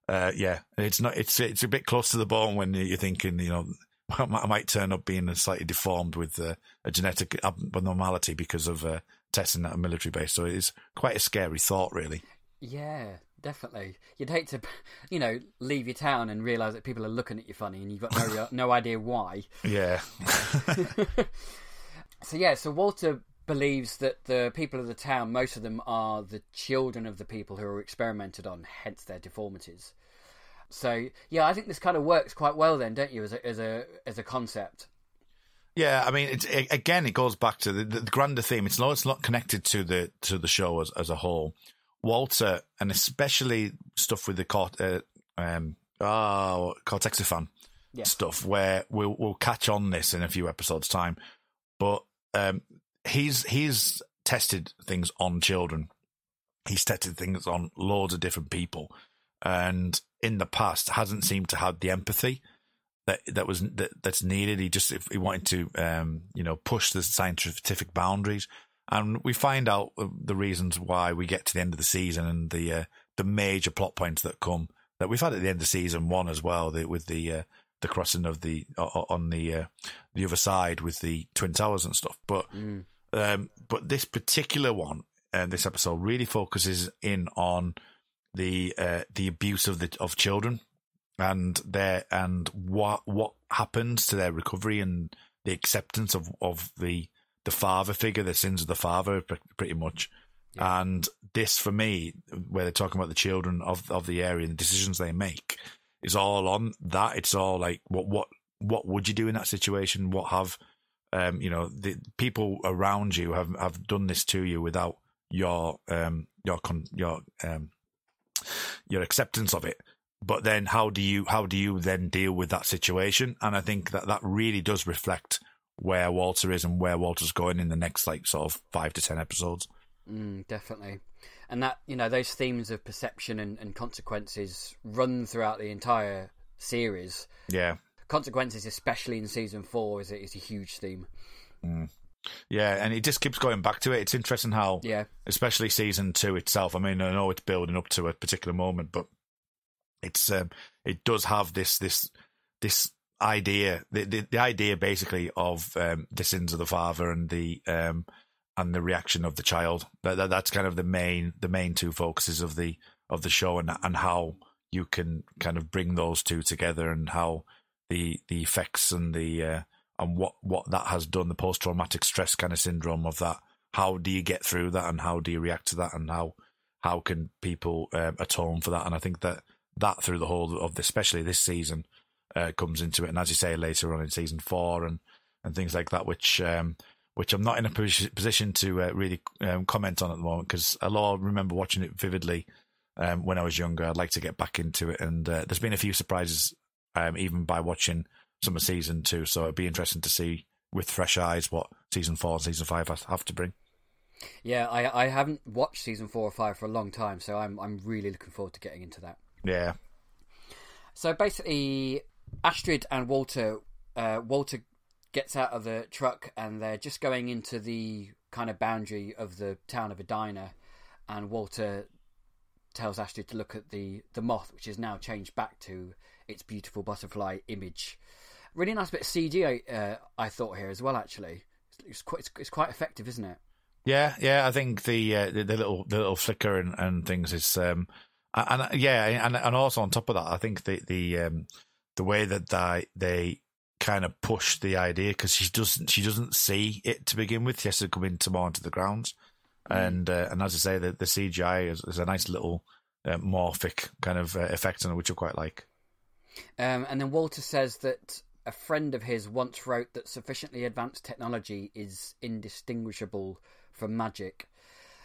uh, yeah, it's not. It's it's a bit close to the bone when you're thinking, you know, I might turn up being slightly deformed with uh, a genetic abnormality because of uh, testing at a military base. So it's quite a scary thought, really. Yeah, definitely. You'd hate to, you know, leave your town and realise that people are looking at you funny and you've got no no idea why. Yeah. so yeah, so Walter believes that the people of the town, most of them are the children of the people who are experimented on, hence their deformities. So yeah, I think this kind of works quite well then, don't you, as a as a as a concept? Yeah, I mean, it's, it, again, it goes back to the, the, grander theme. It's not it's not connected to the to the show as as a whole. Walter, and especially stuff with the cort, uh, um, oh, cortexiphan yeah. stuff, where we'll we'll catch on this in a few episodes' time. But um, he's he's tested things on children. He's tested things on loads of different people, and in the past hasn't seemed to have the empathy that that was that, that's needed. He just he wanted to um, you know push the scientific boundaries, and we find out the reasons why we get to the end of the season and the uh, the major plot points that come that we've had at the end of season one as well the, with the uh, the crossing of the uh, on the uh, the other side with the twin towers and stuff. But mm. um, but this particular one and uh, this episode really focuses in on the uh, the abuse of the of children and their and what what happens to their recovery and the acceptance of of the the father figure, the sins of the father, pretty much. Yeah. And this, for me, where they're talking about the children of of the area and the decisions they make, is all on that. It's all like what what what would you do in that situation? What have um, you know the people around you have have done this to you without your um your con, your um your acceptance of it but then how do you how do you then deal with that situation and i think that that really does reflect where walter is and where walter's going in the next like sort of five to ten episodes mm, definitely and that you know those themes of perception and, and consequences run throughout the entire series yeah consequences especially in season four is a, is a huge theme mm. Yeah, and it just keeps going back to it. It's interesting how, yeah, especially season two itself. I mean, I know it's building up to a particular moment, but it's um, it does have this this this idea, the the, the idea basically of um, the sins of the father and the um, and the reaction of the child. That, that, that's kind of the main the main two focuses of the of the show, and and how you can kind of bring those two together, and how the the effects and the uh, and what what that has done, the post traumatic stress kind of syndrome of that. How do you get through that, and how do you react to that, and how how can people um, atone for that? And I think that that through the whole of the, especially this season, uh, comes into it. And as you say later on in season four and and things like that, which um, which I'm not in a position to uh, really um, comment on at the moment because I remember watching it vividly um, when I was younger. I'd like to get back into it, and uh, there's been a few surprises um, even by watching some of season two. So it'd be interesting to see with fresh eyes what season four and season five have to bring. Yeah, I I haven't watched season four or five for a long time, so I'm I'm really looking forward to getting into that. Yeah. So basically, Astrid and Walter, uh, Walter gets out of the truck and they're just going into the kind of boundary of the town of Edina, and Walter tells Astrid to look at the the moth, which is now changed back to its beautiful butterfly image. Really nice bit of CG, uh, I thought here as well. Actually, it's quite it's, it's, quite effective, isn't it? Yeah, yeah. I think the uh, the, the, little the little flicker and, and things is um and, and yeah, and and also on top of that, I think the the um the way that they they kind of push the idea because she doesn't she doesn't see it to begin with. She has to come into more into the grounds, mm. and uh, and as I say, the the CGI is, is a nice little uh, morphic kind of uh, effect on it, which I quite like. Um, and then Walter says that a friend of his once wrote that sufficiently advanced technology is indistinguishable from magic.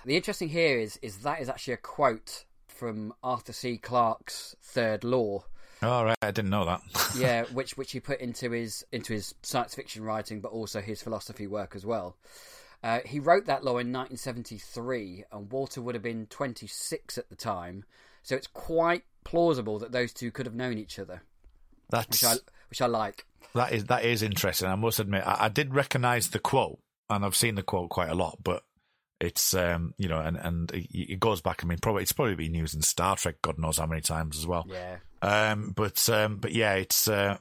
The interesting here is is that is actually a quote from Arthur C. Clarke's Third Law. Oh right, I didn't know that. yeah, which which he put into his into his science fiction writing, but also his philosophy work as well. Uh, he wrote that law in 1973, and Walter would have been 26 at the time, so it's quite plausible that those two could have known each other. That's which I which I like. That is that is interesting. I must admit, I, I did recognise the quote, and I've seen the quote quite a lot, but it's um, you know, and and it goes back. I mean, probably it's probably been used in Star Trek, God knows how many times as well. Yeah. Um, but um, but yeah, it's uh,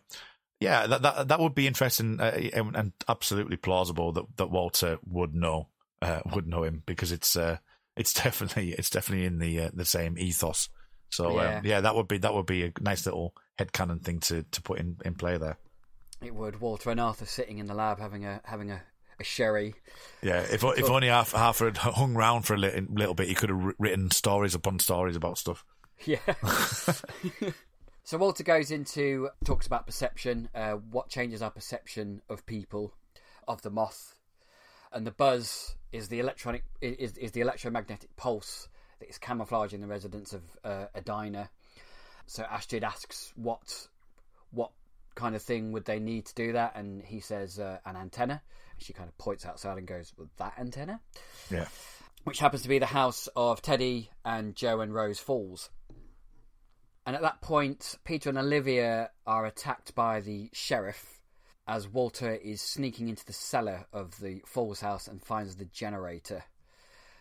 yeah, that that that would be interesting uh, and, and, absolutely plausible that that Walter would know uh, would know him because it's uh, it's definitely it's definitely in the uh, the same ethos. So yeah. Um, yeah, that would be that would be a nice little headcanon thing to, to put in, in play there. It would. Walter and Arthur sitting in the lab having a having a, a sherry. Yeah, if if only Arthur had hung around for a little, little bit, he could have written stories upon stories about stuff. Yeah. so Walter goes into talks about perception, uh, what changes our perception of people, of the moth, and the buzz is the electronic is is the electromagnetic pulse that is camouflaging the residents of uh, Edina. So Astrid asks what what kind of thing would they need to do that, and he says uh, an antenna. She kind of points outside and goes, well, "That antenna." Yeah. Which happens to be the house of Teddy and Joe and Rose Falls. And at that point, Peter and Olivia are attacked by the sheriff as Walter is sneaking into the cellar of the Falls house and finds the generator.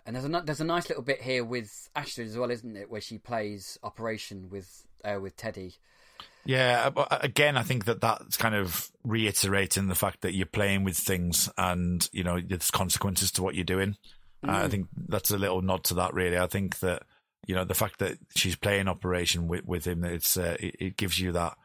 And there's a there's a nice little bit here with Astrid as well, isn't it, where she plays Operation with uh, with Teddy. Yeah, again, I think that that's kind of reiterating the fact that you're playing with things, and you know there's consequences to what you're doing. Mm. Uh, I mm. think that's a little nod to that. Really, I think that you know the fact that she's playing Operation with with him, it's uh, it, it gives you that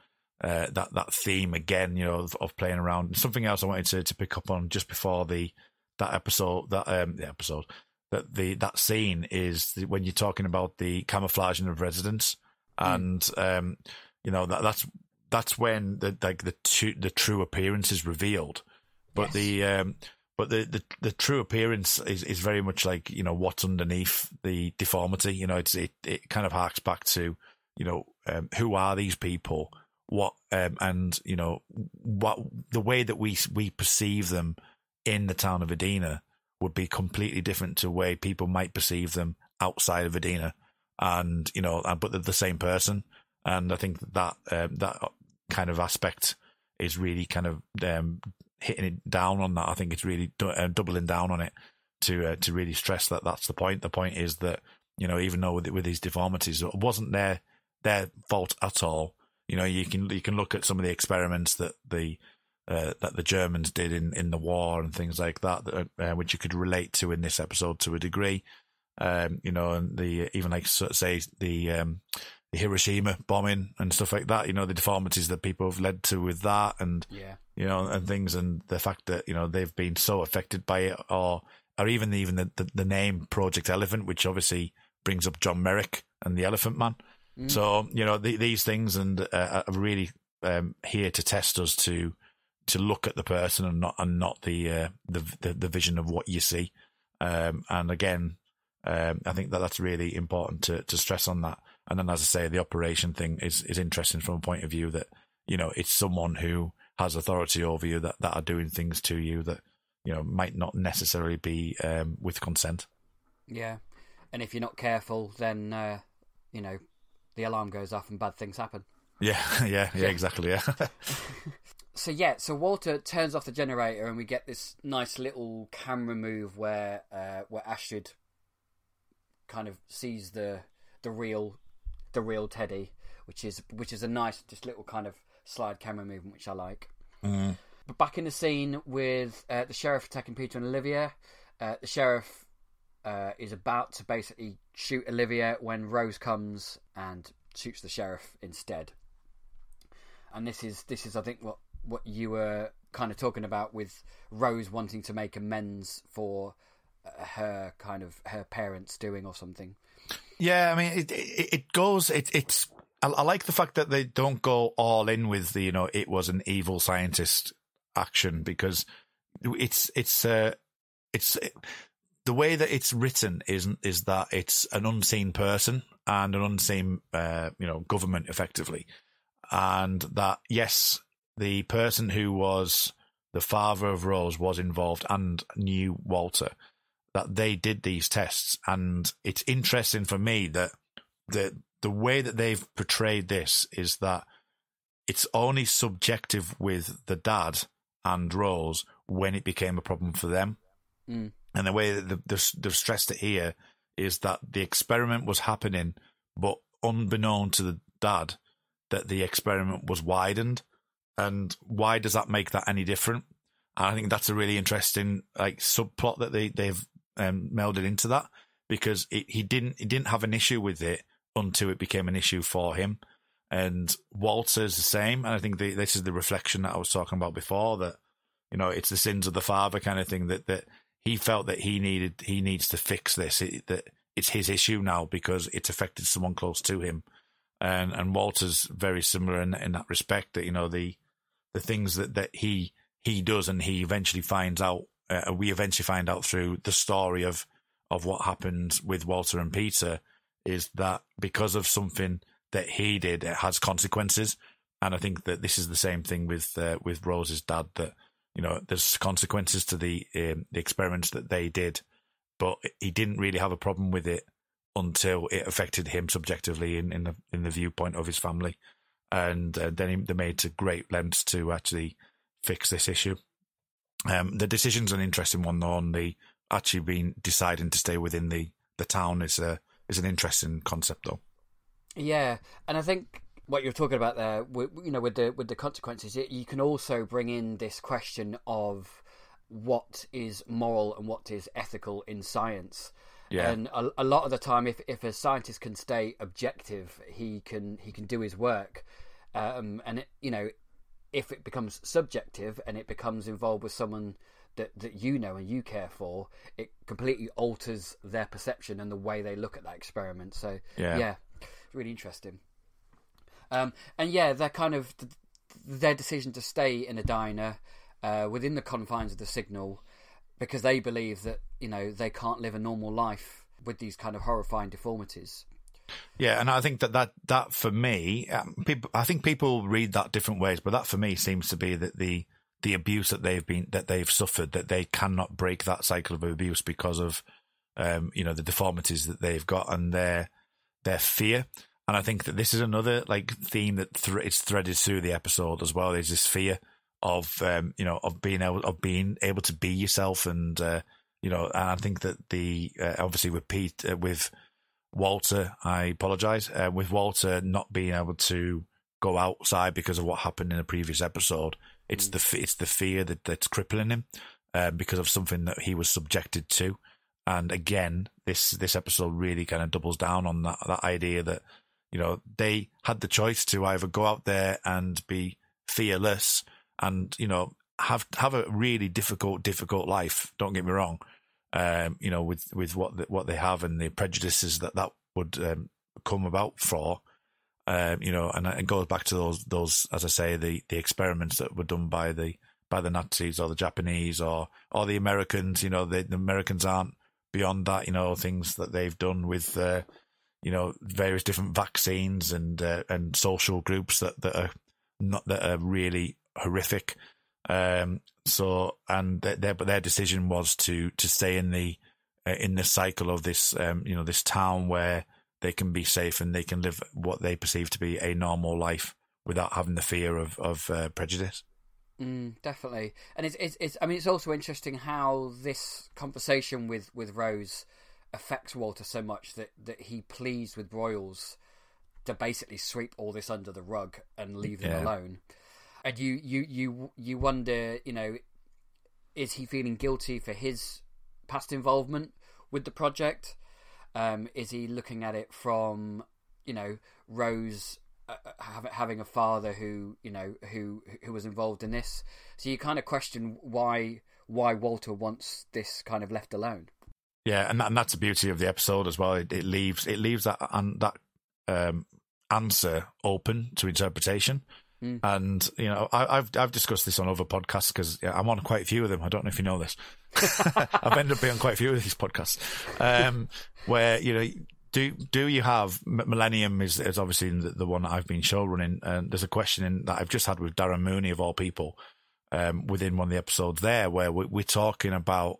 uh, that that theme again, you know, of, of, playing around. Something else I wanted to, to pick up on just before the that episode, that um, the episode, that the that scene is when you're talking about the camouflaging of residents, mm. and um, you know that that's that's when the like the two, the true appearance is revealed, but yes. the um, but the, the, the true appearance is, is very much like you know what's underneath the deformity. You know, it's it, it kind of harks back to you know um, who are these people what um, and you know what the way that we we perceive them in the town of Edina would be completely different to the way people might perceive them outside of Edina, and you know, but they're the same person, and I think that um, that kind of aspect is really kind of um, hitting it down on that. I think it's really uh, doubling down on it to uh, to really stress that that's the point. The point is that you know, even though with, with these deformities, it wasn't their their fault at all you know, you can you can look at some of the experiments that the uh, that the Germans did in, in the war and things like that, that uh, which you could relate to in this episode to a degree. Um, you know, and the even like say the um, the Hiroshima bombing and stuff like that. You know, the deformities that people have led to with that, and yeah, you know, and things, and the fact that you know they've been so affected by it, or or even even the the, the name Project Elephant, which obviously brings up John Merrick and the Elephant Man. Mm. So you know the, these things and uh, are really um, here to test us to to look at the person and not and not the uh, the, the, the vision of what you see. Um, and again, um, I think that that's really important to to stress on that. And then, as I say, the operation thing is is interesting from a point of view that you know it's someone who has authority over you that that are doing things to you that you know might not necessarily be um, with consent. Yeah, and if you're not careful, then uh, you know the alarm goes off and bad things happen. Yeah, yeah, yeah, exactly. Yeah. so yeah, so Walter turns off the generator, and we get this nice little camera move where uh, where Astrid kind of sees the the real the real Teddy, which is which is a nice just little kind of slide camera movement, which I like. Mm. But back in the scene with uh, the sheriff attacking Peter and Olivia, uh, the sheriff uh, is about to basically shoot Olivia when Rose comes and shoots the sheriff instead. And this is this is I think what what you were kind of talking about with Rose wanting to make amends for uh, her kind of her parents doing or something. Yeah, I mean it it, it goes it it's I, I like the fact that they don't go all in with the you know it was an evil scientist action because it's it's uh it's the way that it's written isn't is that it's an unseen person and an unseen, uh, you know, government effectively, and that yes, the person who was the father of Rose was involved and knew Walter, that they did these tests, and it's interesting for me that the the way that they've portrayed this is that it's only subjective with the dad and Rose when it became a problem for them. Mm And the way that they've, they've stressed it here is that the experiment was happening, but unbeknown to the dad, that the experiment was widened. And why does that make that any different? I think that's a really interesting like subplot that they they've um, melded into that because it, he didn't he didn't have an issue with it until it became an issue for him. And Walter's the same. And I think the, this is the reflection that I was talking about before that, you know, it's the sins of the father kind of thing that, that he felt that he needed, he needs to fix this, it, that it's his issue now because it's affected someone close to him. And, and Walter's very similar in, in that respect that, you know, the, the things that, that he, he does and he eventually finds out, uh, we eventually find out through the story of, of what happened with Walter and Peter is that because of something that he did, it has consequences. And I think that this is the same thing with uh, with Rose's dad. That you know, there's consequences to the um, the experiments that they did, but he didn't really have a problem with it until it affected him subjectively in, in the in the viewpoint of his family, and uh, then he, they made to great lengths to actually fix this issue. Um, the decision's an interesting one, though. On the actually being deciding to stay within the the town is a is an interesting concept, though. Yeah, and I think what you're talking about there, you know, with the with the consequences, you can also bring in this question of what is moral and what is ethical in science. Yeah. And a, a, lot of the time, if, if a scientist can stay objective, he can he can do his work. Um, and it, you know, if it becomes subjective and it becomes involved with someone that, that you know and you care for, it completely alters their perception and the way they look at that experiment. So yeah, yeah it's really interesting. Um, and yeah, they're kind of their decision to stay in Edina uh, within the confines of the signal because they believe that you know they can't live a normal life with these kind of horrifying deformities. Yeah, and I think that that, that for me, um, people, I think people read that different ways, but that for me seems to be that the the abuse that they've been that they've suffered that they cannot break that cycle of abuse because of um, you know the deformities that they've got and their their fear. And I think that this is another like theme that th- it's threaded through the episode as well. Is this fear of um, you know of being able of being able to be yourself, and uh, you know, and I think that the uh, obviously with Pete uh, with Walter, I apologize uh, with Walter not being able to go outside because of what happened in a previous episode. It's mm. the it's the fear that that's crippling him uh, because of something that he was subjected to. And again, this this episode really kind of doubles down on that that idea that you know they had the choice to either go out there and be fearless and you know have have a really difficult difficult life. Don't get me wrong. Um, you know, with with what the, what they have and the prejudices that that would um, come about for. Um, you know, and it goes back to those those as I say the the experiments that were done by the by the Nazis or the Japanese or or the Americans. You know, the, the Americans aren't beyond that, you know, things that they've done with, uh, you know, various different vaccines and uh, and social groups that, that are not that are really horrific. Um, so and their their decision was to to stay in the uh, in the cycle of this um, you know this town where they can be safe and they can live what they perceive to be a normal life without having the fear of of uh, prejudice. Mm, definitely, and it's, it's, it's I mean it's also interesting how this conversation with with Rose affects Walter so much that that he pleads with Broyles to basically sweep all this under the rug and leave them yeah. alone. And you you you you wonder, you know, is he feeling guilty for his past involvement with the project? Um, is he looking at it from you know Rose uh, uh having a father who you know who who was involved in this. So you kind of question why why Walter wants this kind of left alone. Yeah, and, that, and that's the beauty of the episode as well. It, it leaves it leaves that and that um, answer open to interpretation. Mm. And you know, I, have I've discussed this on other podcasts because I'm on quite a few of them. I don't know if you know this. I've ended up being on quite a few of these podcasts, um, where you know do do you have Millennium is, is obviously the, the one that I've been show running, and there's a question in, that I've just had with Darren Mooney of all people um, within one of the episodes there where we're, we're talking about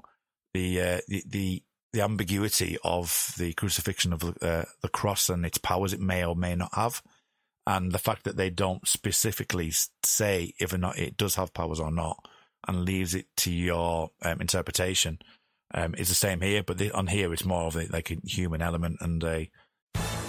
the, uh, the, the the ambiguity of the crucifixion of uh, the cross and its powers it may or may not have, and the fact that they don't specifically say if or not it does have powers or not, and leaves it to your um, interpretation. um, is the same here, but the, on here it's more of a, like a human element and a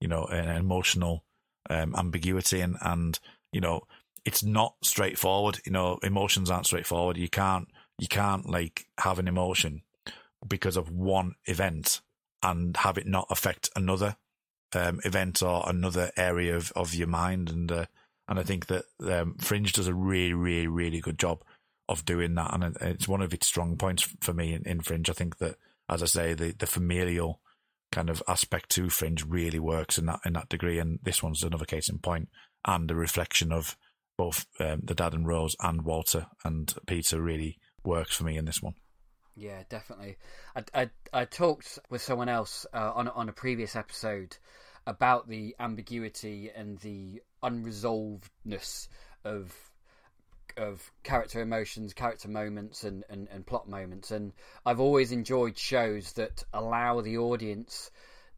you know, an emotional um, ambiguity and, and, you know, it's not straightforward. You know, emotions aren't straightforward. You can't, you can't like have an emotion because of one event and have it not affect another um, event or another area of, of your mind. And, uh, and I think that um, Fringe does a really, really, really good job of doing that. And it's one of its strong points for me in, in Fringe. I think that, as I say, the, the familial kind of aspect to Fringe really works in that in that degree, and this one's another case in point, and the reflection of both um, the dad and Rose and Walter and Peter really works for me in this one. Yeah, definitely. I, I, I talked with someone else uh, on on a previous episode about the ambiguity and the unresolvedness of of character emotions, character moments, and, and, and plot moments. And I've always enjoyed shows that allow the audience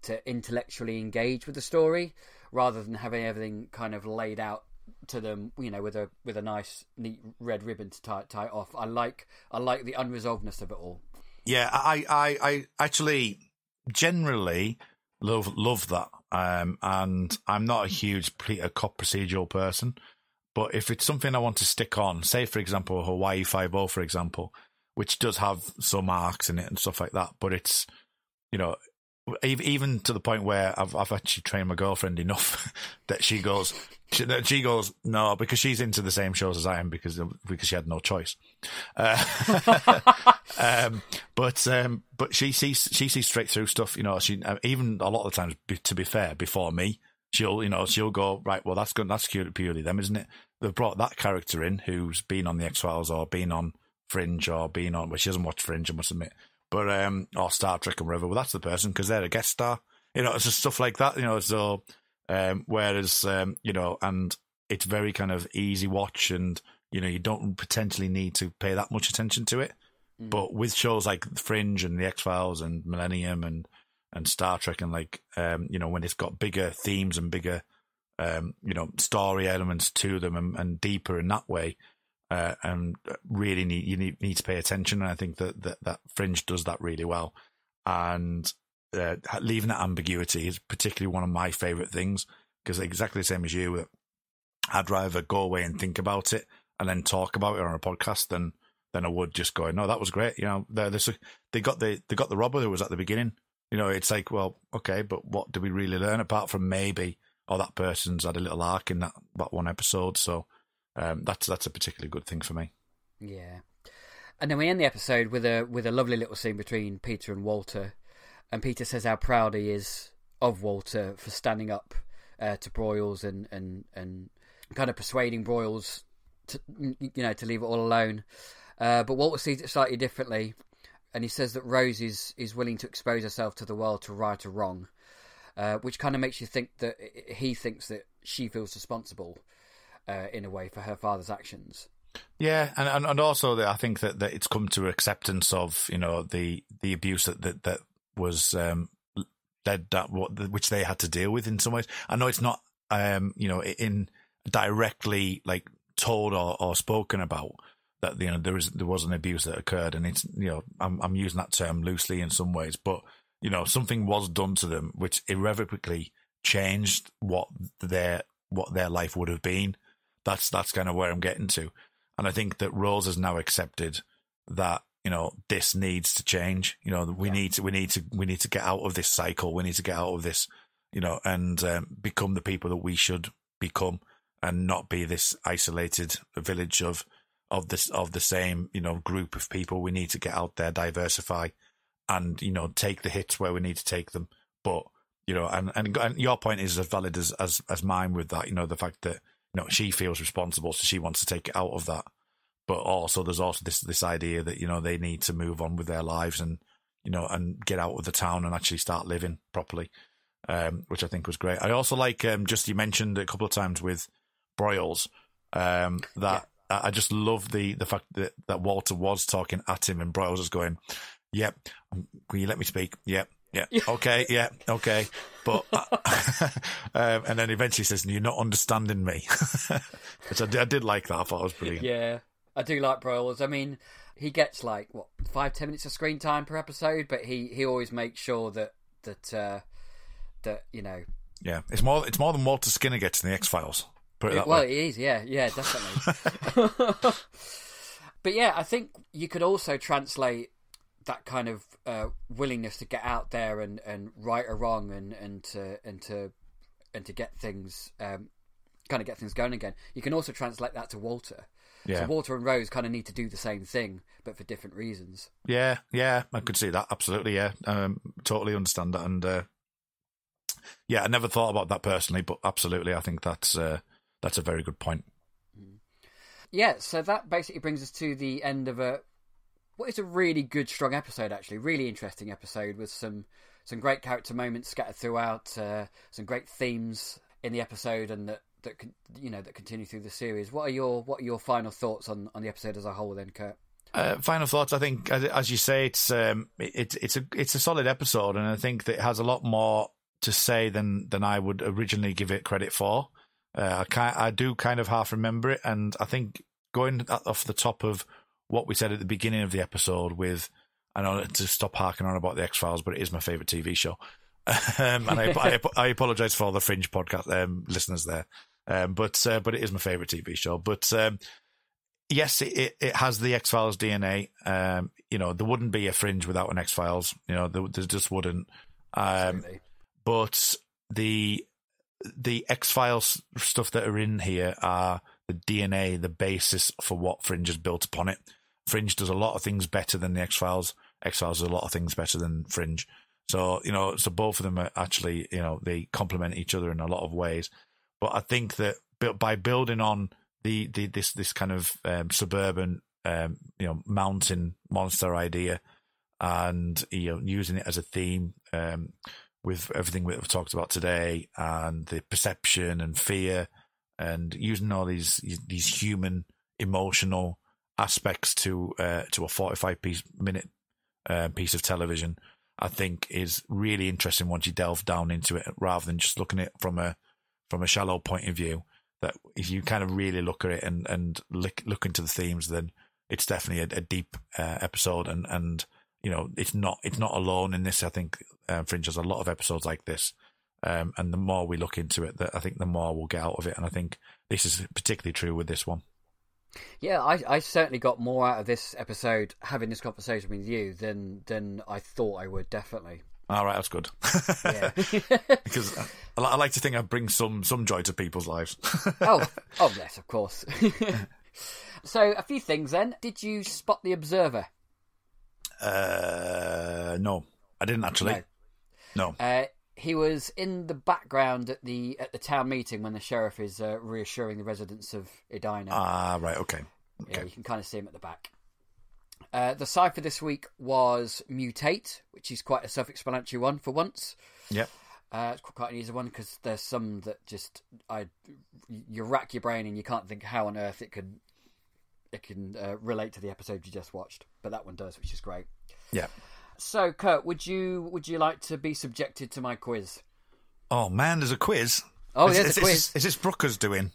to intellectually engage with the story rather than having everything kind of laid out to them, you know, with a with a nice neat red ribbon to tie, tie off. I like I like the unresolvedness of it all. Yeah, I I, I actually generally love love that. Um, and I'm not a huge a cop procedural person. But if it's something I want to stick on, say for example Hawaii Five O, for example, which does have some arcs in it and stuff like that, but it's you know even to the point where I've I've actually trained my girlfriend enough that she goes she, she, goes no because she's into the same shows as I am because because she had no choice. Uh, um, but um, but she sees she sees straight through stuff. You know, she even a lot of the times to be fair before me she'll you know she'll go right. Well, that's good. That's purely them, isn't it? They've brought that character in who's been on the X Files or been on Fringe or been on. Well, she doesn't watch Fringe, I must admit, but um, or Star Trek and whatever. Well, that's the person because they're a guest star. You know, it's just stuff like that. You know, so um, whereas um, you know, and it's very kind of easy watch, and you know, you don't potentially need to pay that much attention to it. Mm. But with shows like Fringe and the X Files and Millennium and and Star Trek and like um, you know when it's got bigger themes and bigger um, you know story elements to them and, and deeper in that way. Uh, and really need you need, need to pay attention. And I think that, that that Fringe does that really well. And uh, leaving that ambiguity is particularly one of my favorite things because exactly the same as you, I'd rather go away and think about it and then talk about it on a podcast than than I would just go, no, that was great. You know, they they got the they got the robber who was at the beginning. You know, it's like, well, okay, but what do we really learn apart from maybe, oh, that person's had a little arc in that, that one episode. So um, that's that's a particularly good thing for me. Yeah, and then we end the episode with a with a lovely little scene between Peter and Walter, and Peter says how proud he is of Walter for standing up uh, to Broyles and and and kind of persuading Broyles to you know to leave it all alone. Uh, but Walter sees it slightly differently and he says that Rose is is willing to expose herself to the world to right or wrong, uh, which kind of makes you think that he thinks that she feels responsible uh, in a way for her father's actions. Yeah, and and, and also that I think that, that it's come to acceptance of you know the the abuse that that, that was um, led that what which they had to deal with in some ways. I know it's not um, you know in directly like told or, or spoken about, that you know there is there was an abuse that occurred, and it's you know I'm I'm using that term loosely in some ways, but you know something was done to them which irrevocably changed what their what their life would have been. That's that's kind of where I'm getting to, and I think that Rose has now accepted that you know, this needs to change. You know, we yeah. need to, we need to, we need to get out of this cycle. We need to get out of this, you know, and um, become the people that we should become, and not be this isolated village of of this of the same, you know, group of people. We need to get out there, diversify, and you know, take the hits where we need to take them. But you know, and and, and your point is as valid as, as as mine with that. You know, the fact that you know she feels responsible, so she wants to take it out of that but also there's also this this idea that you know they need to move on with their lives and you know and get out of the town and actually start living properly, um, which I think was great. I also like um, just you mentioned a couple of times with Broyles um, that. I just love the the fact that that Walter was talking at him and Broyles was going, "Yep, yeah, can you let me speak? Yep." Yeah. Okay. Yeah. Okay. But um, and then eventually says, "You're not understanding me," which I did, I did like that. I thought it was brilliant. Yeah. I do like Broyles. I mean, he gets like what five ten minutes of screen time per episode, but he he always makes sure that that uh, that you know. Yeah, it's more it's more than Walter Skinner gets in the X Files. Put it that well, way. it is. Yeah, yeah, definitely. but yeah, I think you could also translate that kind of uh, willingness to get out there and, and right or wrong and, and to and to and to get things um, kind of get things going again. You can also translate that to Walter yeah. So Walter and Broyles kind of need to do the same thing, but for different reasons. Yeah, yeah, I could see that. Absolutely, yeah. Um, totally understand that. And uh, yeah, I never thought about that personally, but absolutely, I think that's uh, that's a very good point. Mm. Yeah, so that basically brings us to the end of a what is a really good, strong episode. Actually, really interesting episode with some some great character moments scattered throughout, uh, some great themes in the episode, and that that you know that continue through the series. What are your what are your final thoughts on on the episode as a whole, then, Kurt? Uh, final thoughts. I think, as, as you say, it's um, it's it's a it's a solid episode, and I think that it has a lot more to say than than I would originally give it credit for. Uh, I I do kind of half remember it, and I think going off the top of what we said at the beginning of the episode, with I know to stop harking on about the X Files, but it is my favorite TV show. um, and I, I, I apologize for all the Fringe podcast um, listeners there. Um, but uh, but it is my favorite TV show. But um, yes, it, it has the X Files DNA. Um, you know, there wouldn't be a Fringe without an X Files. You know, there, there, just wouldn't. Um, but the the X Files stuff that are in here are the DNA, the basis for what Fringe is built upon it. Fringe does a lot of things better than the X Files. X Files does a lot of things better than Fringe. So you know, so both of them are actually you know they complement each other in a lot of ways. But I think that by building on the, the this this kind of um, suburban um, you know mountain monster idea and you know using it as a theme um, with everything we've talked about today and the perception and fear and using all these these human emotional aspects to uh, to a 45 piece minute uh, piece of television I think is really interesting once you delve down into it rather than just looking at it from a from a shallow point of view that if you kind of really look at it and and look look into the themes, then it's definitely a, a deep uh, episode. And and you know, it's not it's not alone in this. I think uh, Fringe has a lot of episodes like this. Um, and the more we look into it, that I think the more we'll get out of it. And I think this is particularly true with this one. Yeah, I, I certainly got more out of this episode having this conversation with you than than I thought I would. Definitely. All right, that's good. Yeah. because I, like to think I bring some some joy to people's lives. oh, oh yes, of course. so, a few things then. Did you spot the observer? Uh, no, I didn't actually. No. no. Uh, he was in the background at the at the town meeting when the sheriff is uh, reassuring the residents of Edina. Ah, right. Okay. okay. Yeah, you can kind of see him at the back. Uh, the cipher this week was mutate, which is quite a self-explanatory one for once. Yep. Uh, it's quite an easy one because there's some that just I you rack your brain and you can't think how on earth it could it can uh, relate to the episode you just watched, but that one does, which is great. Yeah. So, Kurt, would you would you like to be subjected to my quiz? Oh man, there's a quiz. Oh, is, there's is, a quiz. Is, is this Brooker's doing?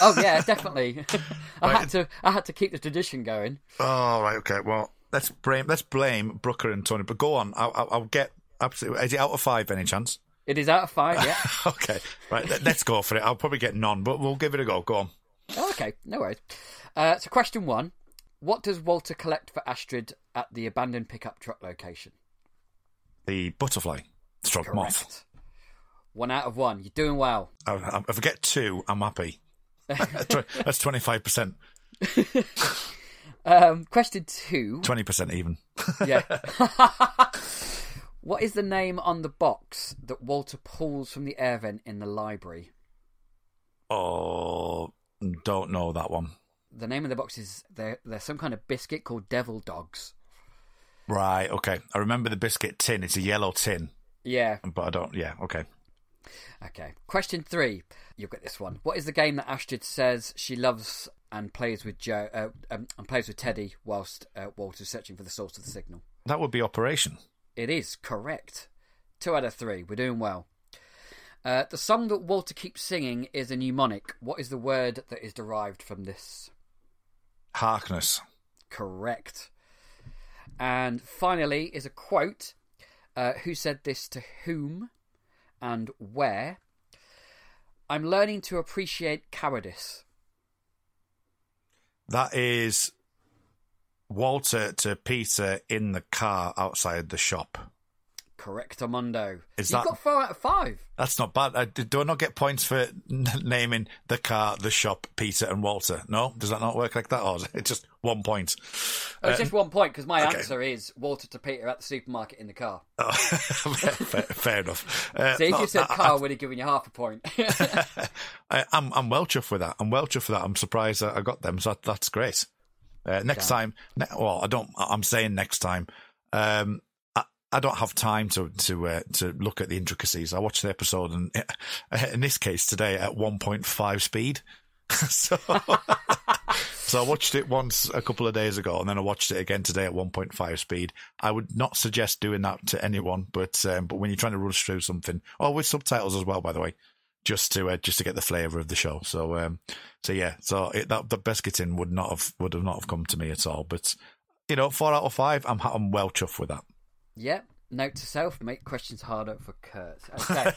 oh yeah, definitely. I right. had to I had to keep the tradition going. Oh right, okay. Well, let's blame let's blame Brooker and Tony. But go on, I'll, I'll, I'll get absolutely. Is it out of five? Any chance? It is out of five. Yeah. okay, right. let's go for it. I'll probably get none, but we'll give it a go. Go on. Oh, okay, no worries. Uh, so, question one: what does Walter collect for Astrid at the abandoned pickup truck location? The butterfly, stroke Correct. moth. One out of one. You're doing well. I, if I get two, I'm happy. That's twenty five percent, Um, question two. twenty percent even. Yeah. what is the name on the box that Walter pulls from the air vent in the library? Oh, don't know that one. The name of the box is there. There's some kind of biscuit called Devil Dogs. Right. Okay. I remember the biscuit tin. It's a yellow tin, Yeah. but I don't. Yeah. Okay. Okay. Question three. You've got this one. What is the game that Astrid says she loves and plays with Joe uh, um, and plays with Teddy whilst uh, Walter's searching for the source of the signal? That would be Operation. It is correct. Two out of three. We're doing well. Uh, the song that Walter keeps singing is a mnemonic. What is the word that is derived from this? Harkness. Correct. And finally is a quote. Uh, who said this to whom and where? I'm learning to appreciate cowardice. That is Walter to Peter in the car outside the shop. Correct, Armando. Is You've that- got four out of five. That's not bad. Uh, do I not get points for n- naming the car, the shop, Peter, and Walter? No, does that not work like that, or is it just one point? Oh, it's just one point because my okay. answer is Walter to Peter at the supermarket in the car. Oh, fair, fair enough. Uh, So if no, you said I- car, I would have given you half a point. I, I'm I'm well chuffed with that. I'm well chuffed with that. I'm surprised I got them. So that, that's great. Uh, next time, ne- well, I don't. I'm saying next time. Um, I, don't have time to to uh, to look at the intricacies. I watched the episode, and in this case today at 1.5 speed. so, so I watched it once a couple of days ago, and then I watched it again today at 1.5 speed. I would not suggest doing that to anyone, but um, but when you're trying to rush through something, or with subtitles as well, by the way, just to uh, just to get the flavour of the show. So um, so yeah, so it, that the biscuiting would not have would have not have come to me at all. But you know, four out of five, I'm I'm well chuffed with that. Yep. Note to self: make questions harder for Kurt. Okay.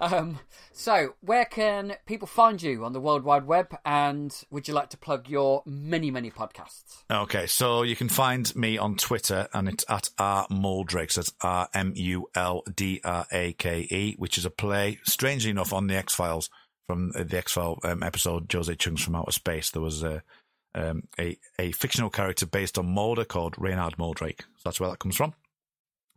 um, so, where can people find you on the World Wide Web? And would you like to plug your many, many podcasts? Okay, so you can find me on Twitter, and it's at R Muldrake. So it's R M U L D R A K E, which is a play, strangely enough, on the X Files from the X File um, episode Jose Chung's from Outer Space. There was a um, a, a fictional character based on Mulder called Reynard Muldrake. So that's where that comes from.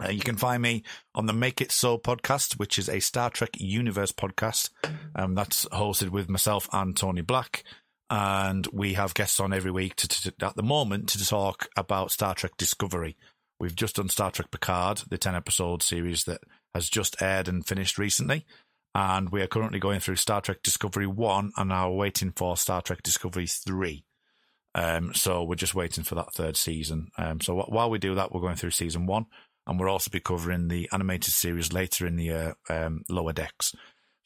Uh, you can find me on the Make It So podcast, which is a Star Trek universe podcast. Um, that's hosted with myself and Tony Black. And we have guests on every week to, to, at the moment to talk about Star Trek Discovery. We've just done Star Trek Picard, the 10 episode series that has just aired and finished recently. And we are currently going through Star Trek Discovery 1 and now waiting for Star Trek Discovery 3. Um, so we're just waiting for that third season. Um, so wh- while we do that, we're going through season one, and we'll also be covering the animated series later in the year, um, Lower Decks.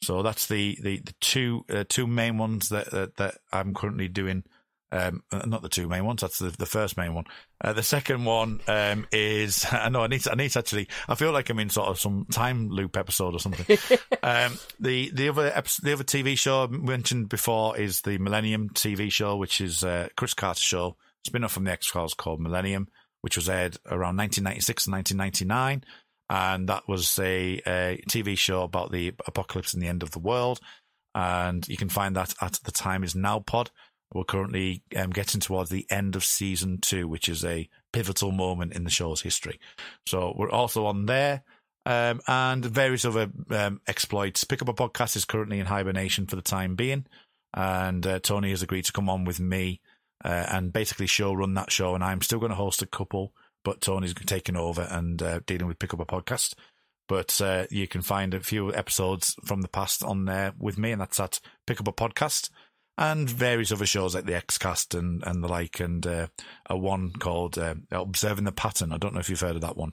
So that's the the, the two uh, two main ones that, that that I'm currently doing. Um, uh, not the two main ones. That's the, the first main one. Uh, the second one um, is I know I need to, I need to actually. I feel like I'm in sort of some time loop episode or something. um, the the other episode, the other TV show I mentioned before is the Millennium TV show, which is uh, Chris Carter show spin off from the X Files called Millennium, which was aired around 1996 and 1999, and that was a, a TV show about the apocalypse and the end of the world. And you can find that at the time is now pod. We're currently um, getting towards the end of season two, which is a pivotal moment in the show's history. So we're also on there. Um, and various other um, exploits. Pick Up a Podcast is currently in hibernation for the time being. And uh, Tony has agreed to come on with me uh, and basically show run that show. And I'm still going to host a couple, but Tony's taking over and uh, dealing with Pick Up a Podcast. But uh, you can find a few episodes from the past on there with me, and that's at Pick Up a Podcast and various other shows like the Xcast and, and the like, and uh, a one called uh, Observing the Pattern. I don't know if you've heard of that one.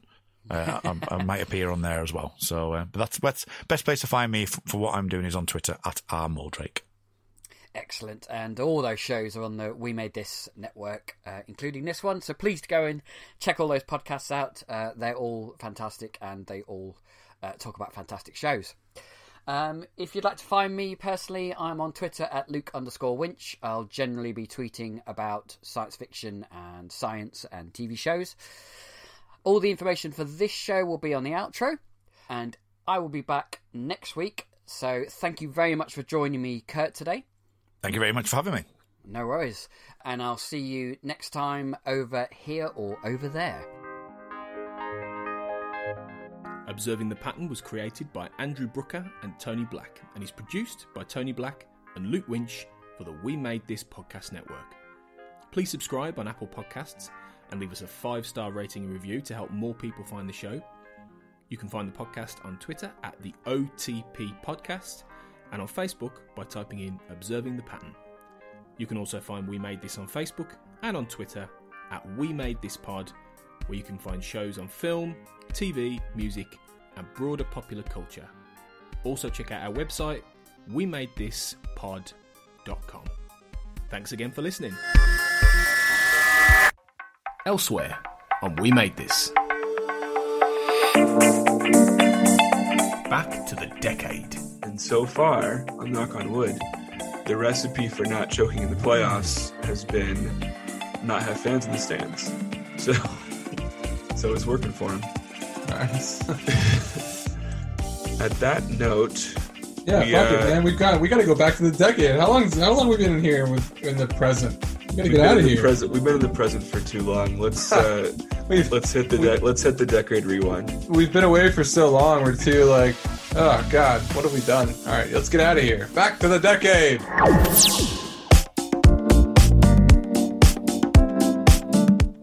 Uh, I, I, might appear on there as well. So, uh, but that's, that's best place to find me for, what I'm doing is on Twitter at rmuldrake. Excellent. And all those shows are on the We Made This network, uh, including this one. So please go and check all those podcasts out. Uh, they're all fantastic and they all uh, talk about fantastic shows. Um, if you'd like to find me personally, I'm on Twitter at Luke underscore Winch. I'll generally be tweeting about science fiction and science and TV shows. All the information for this show will be on the outro, and I will be back next week. So thank you very much for joining me, Kurt, today. Thank you very much for having me. No worries. And I'll see you next time over here or over there. Observing the Pattern was created by Andrew Brooker and Tony Black and is produced by Tony Black and Luke Winch for the We Made This podcast network. Please subscribe on Apple Podcasts and leave us a five star rating and review to help more people find the show. You can find the podcast on Twitter at the OTP Podcast and on Facebook by typing in Observing the Pattern. You can also find We Made This on Facebook and on Twitter at We Made This Pod, where you can find shows on film, TV, music, and broader popular culture. Also, check out our website, We Made This wemadethispod.com. Thanks again for listening. Elsewhere on We Made This. Back to the decade. And so far, I'm knock on wood, the recipe for not choking in the playoffs has been not have fans in the stands. So, so it's working for him. Nice. At that note, yeah, we, fuck uh, it, man. We've got we got to go back to the decade. How long? How long we been in here with in the present? We gotta we've get been out in of the here. present. We've been in the present for too long. Let's uh, let's hit the de- let's hit the decade rewind. We've been away for so long. We're too like, oh god, what have we done? All right, let's get out of here. Back to the decade.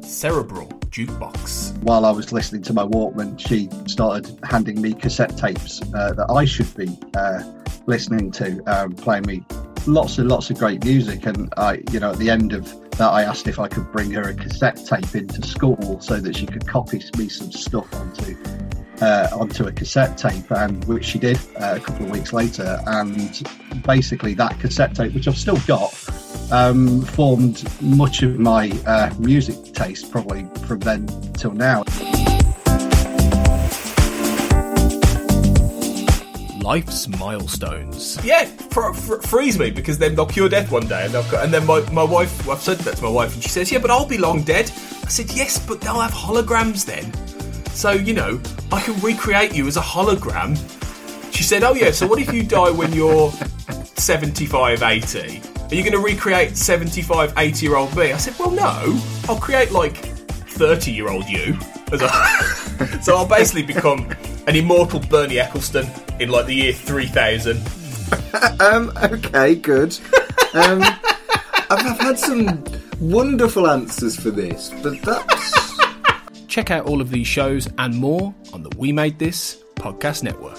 Cerebral Jukebox. while I was listening to my Walkman, she started handing me cassette tapes uh, that I should be uh, listening to, um, playing me lots and lots of great music. And I, you know, at the end of that, I asked if I could bring her a cassette tape into school so that she could copy me some stuff onto. Uh, onto a cassette tape, and which she did uh, a couple of weeks later, and basically that cassette tape, which I've still got, um, formed much of my uh, music taste probably from then till now. Life's milestones. Yeah, fr- fr- freeze me because then they'll cure death one day, and I've got, and then my, my wife. I've said that to my wife, and she says, "Yeah, but I'll be long dead." I said, "Yes, but they'll have holograms then, so you know I can recreate you as a hologram." She said, "Oh yeah, so what if you die when you're 75, 80? Are you going to recreate 75, 80 year old me?" I said, "Well, no, I'll create like 30 year old you." As a, so I'll basically become an immortal Bernie Ecclestone in like the year 3000. Um, okay, good. Um, I've, I've had some wonderful answers for this, but that's. Check out all of these shows and more on the We Made This podcast network.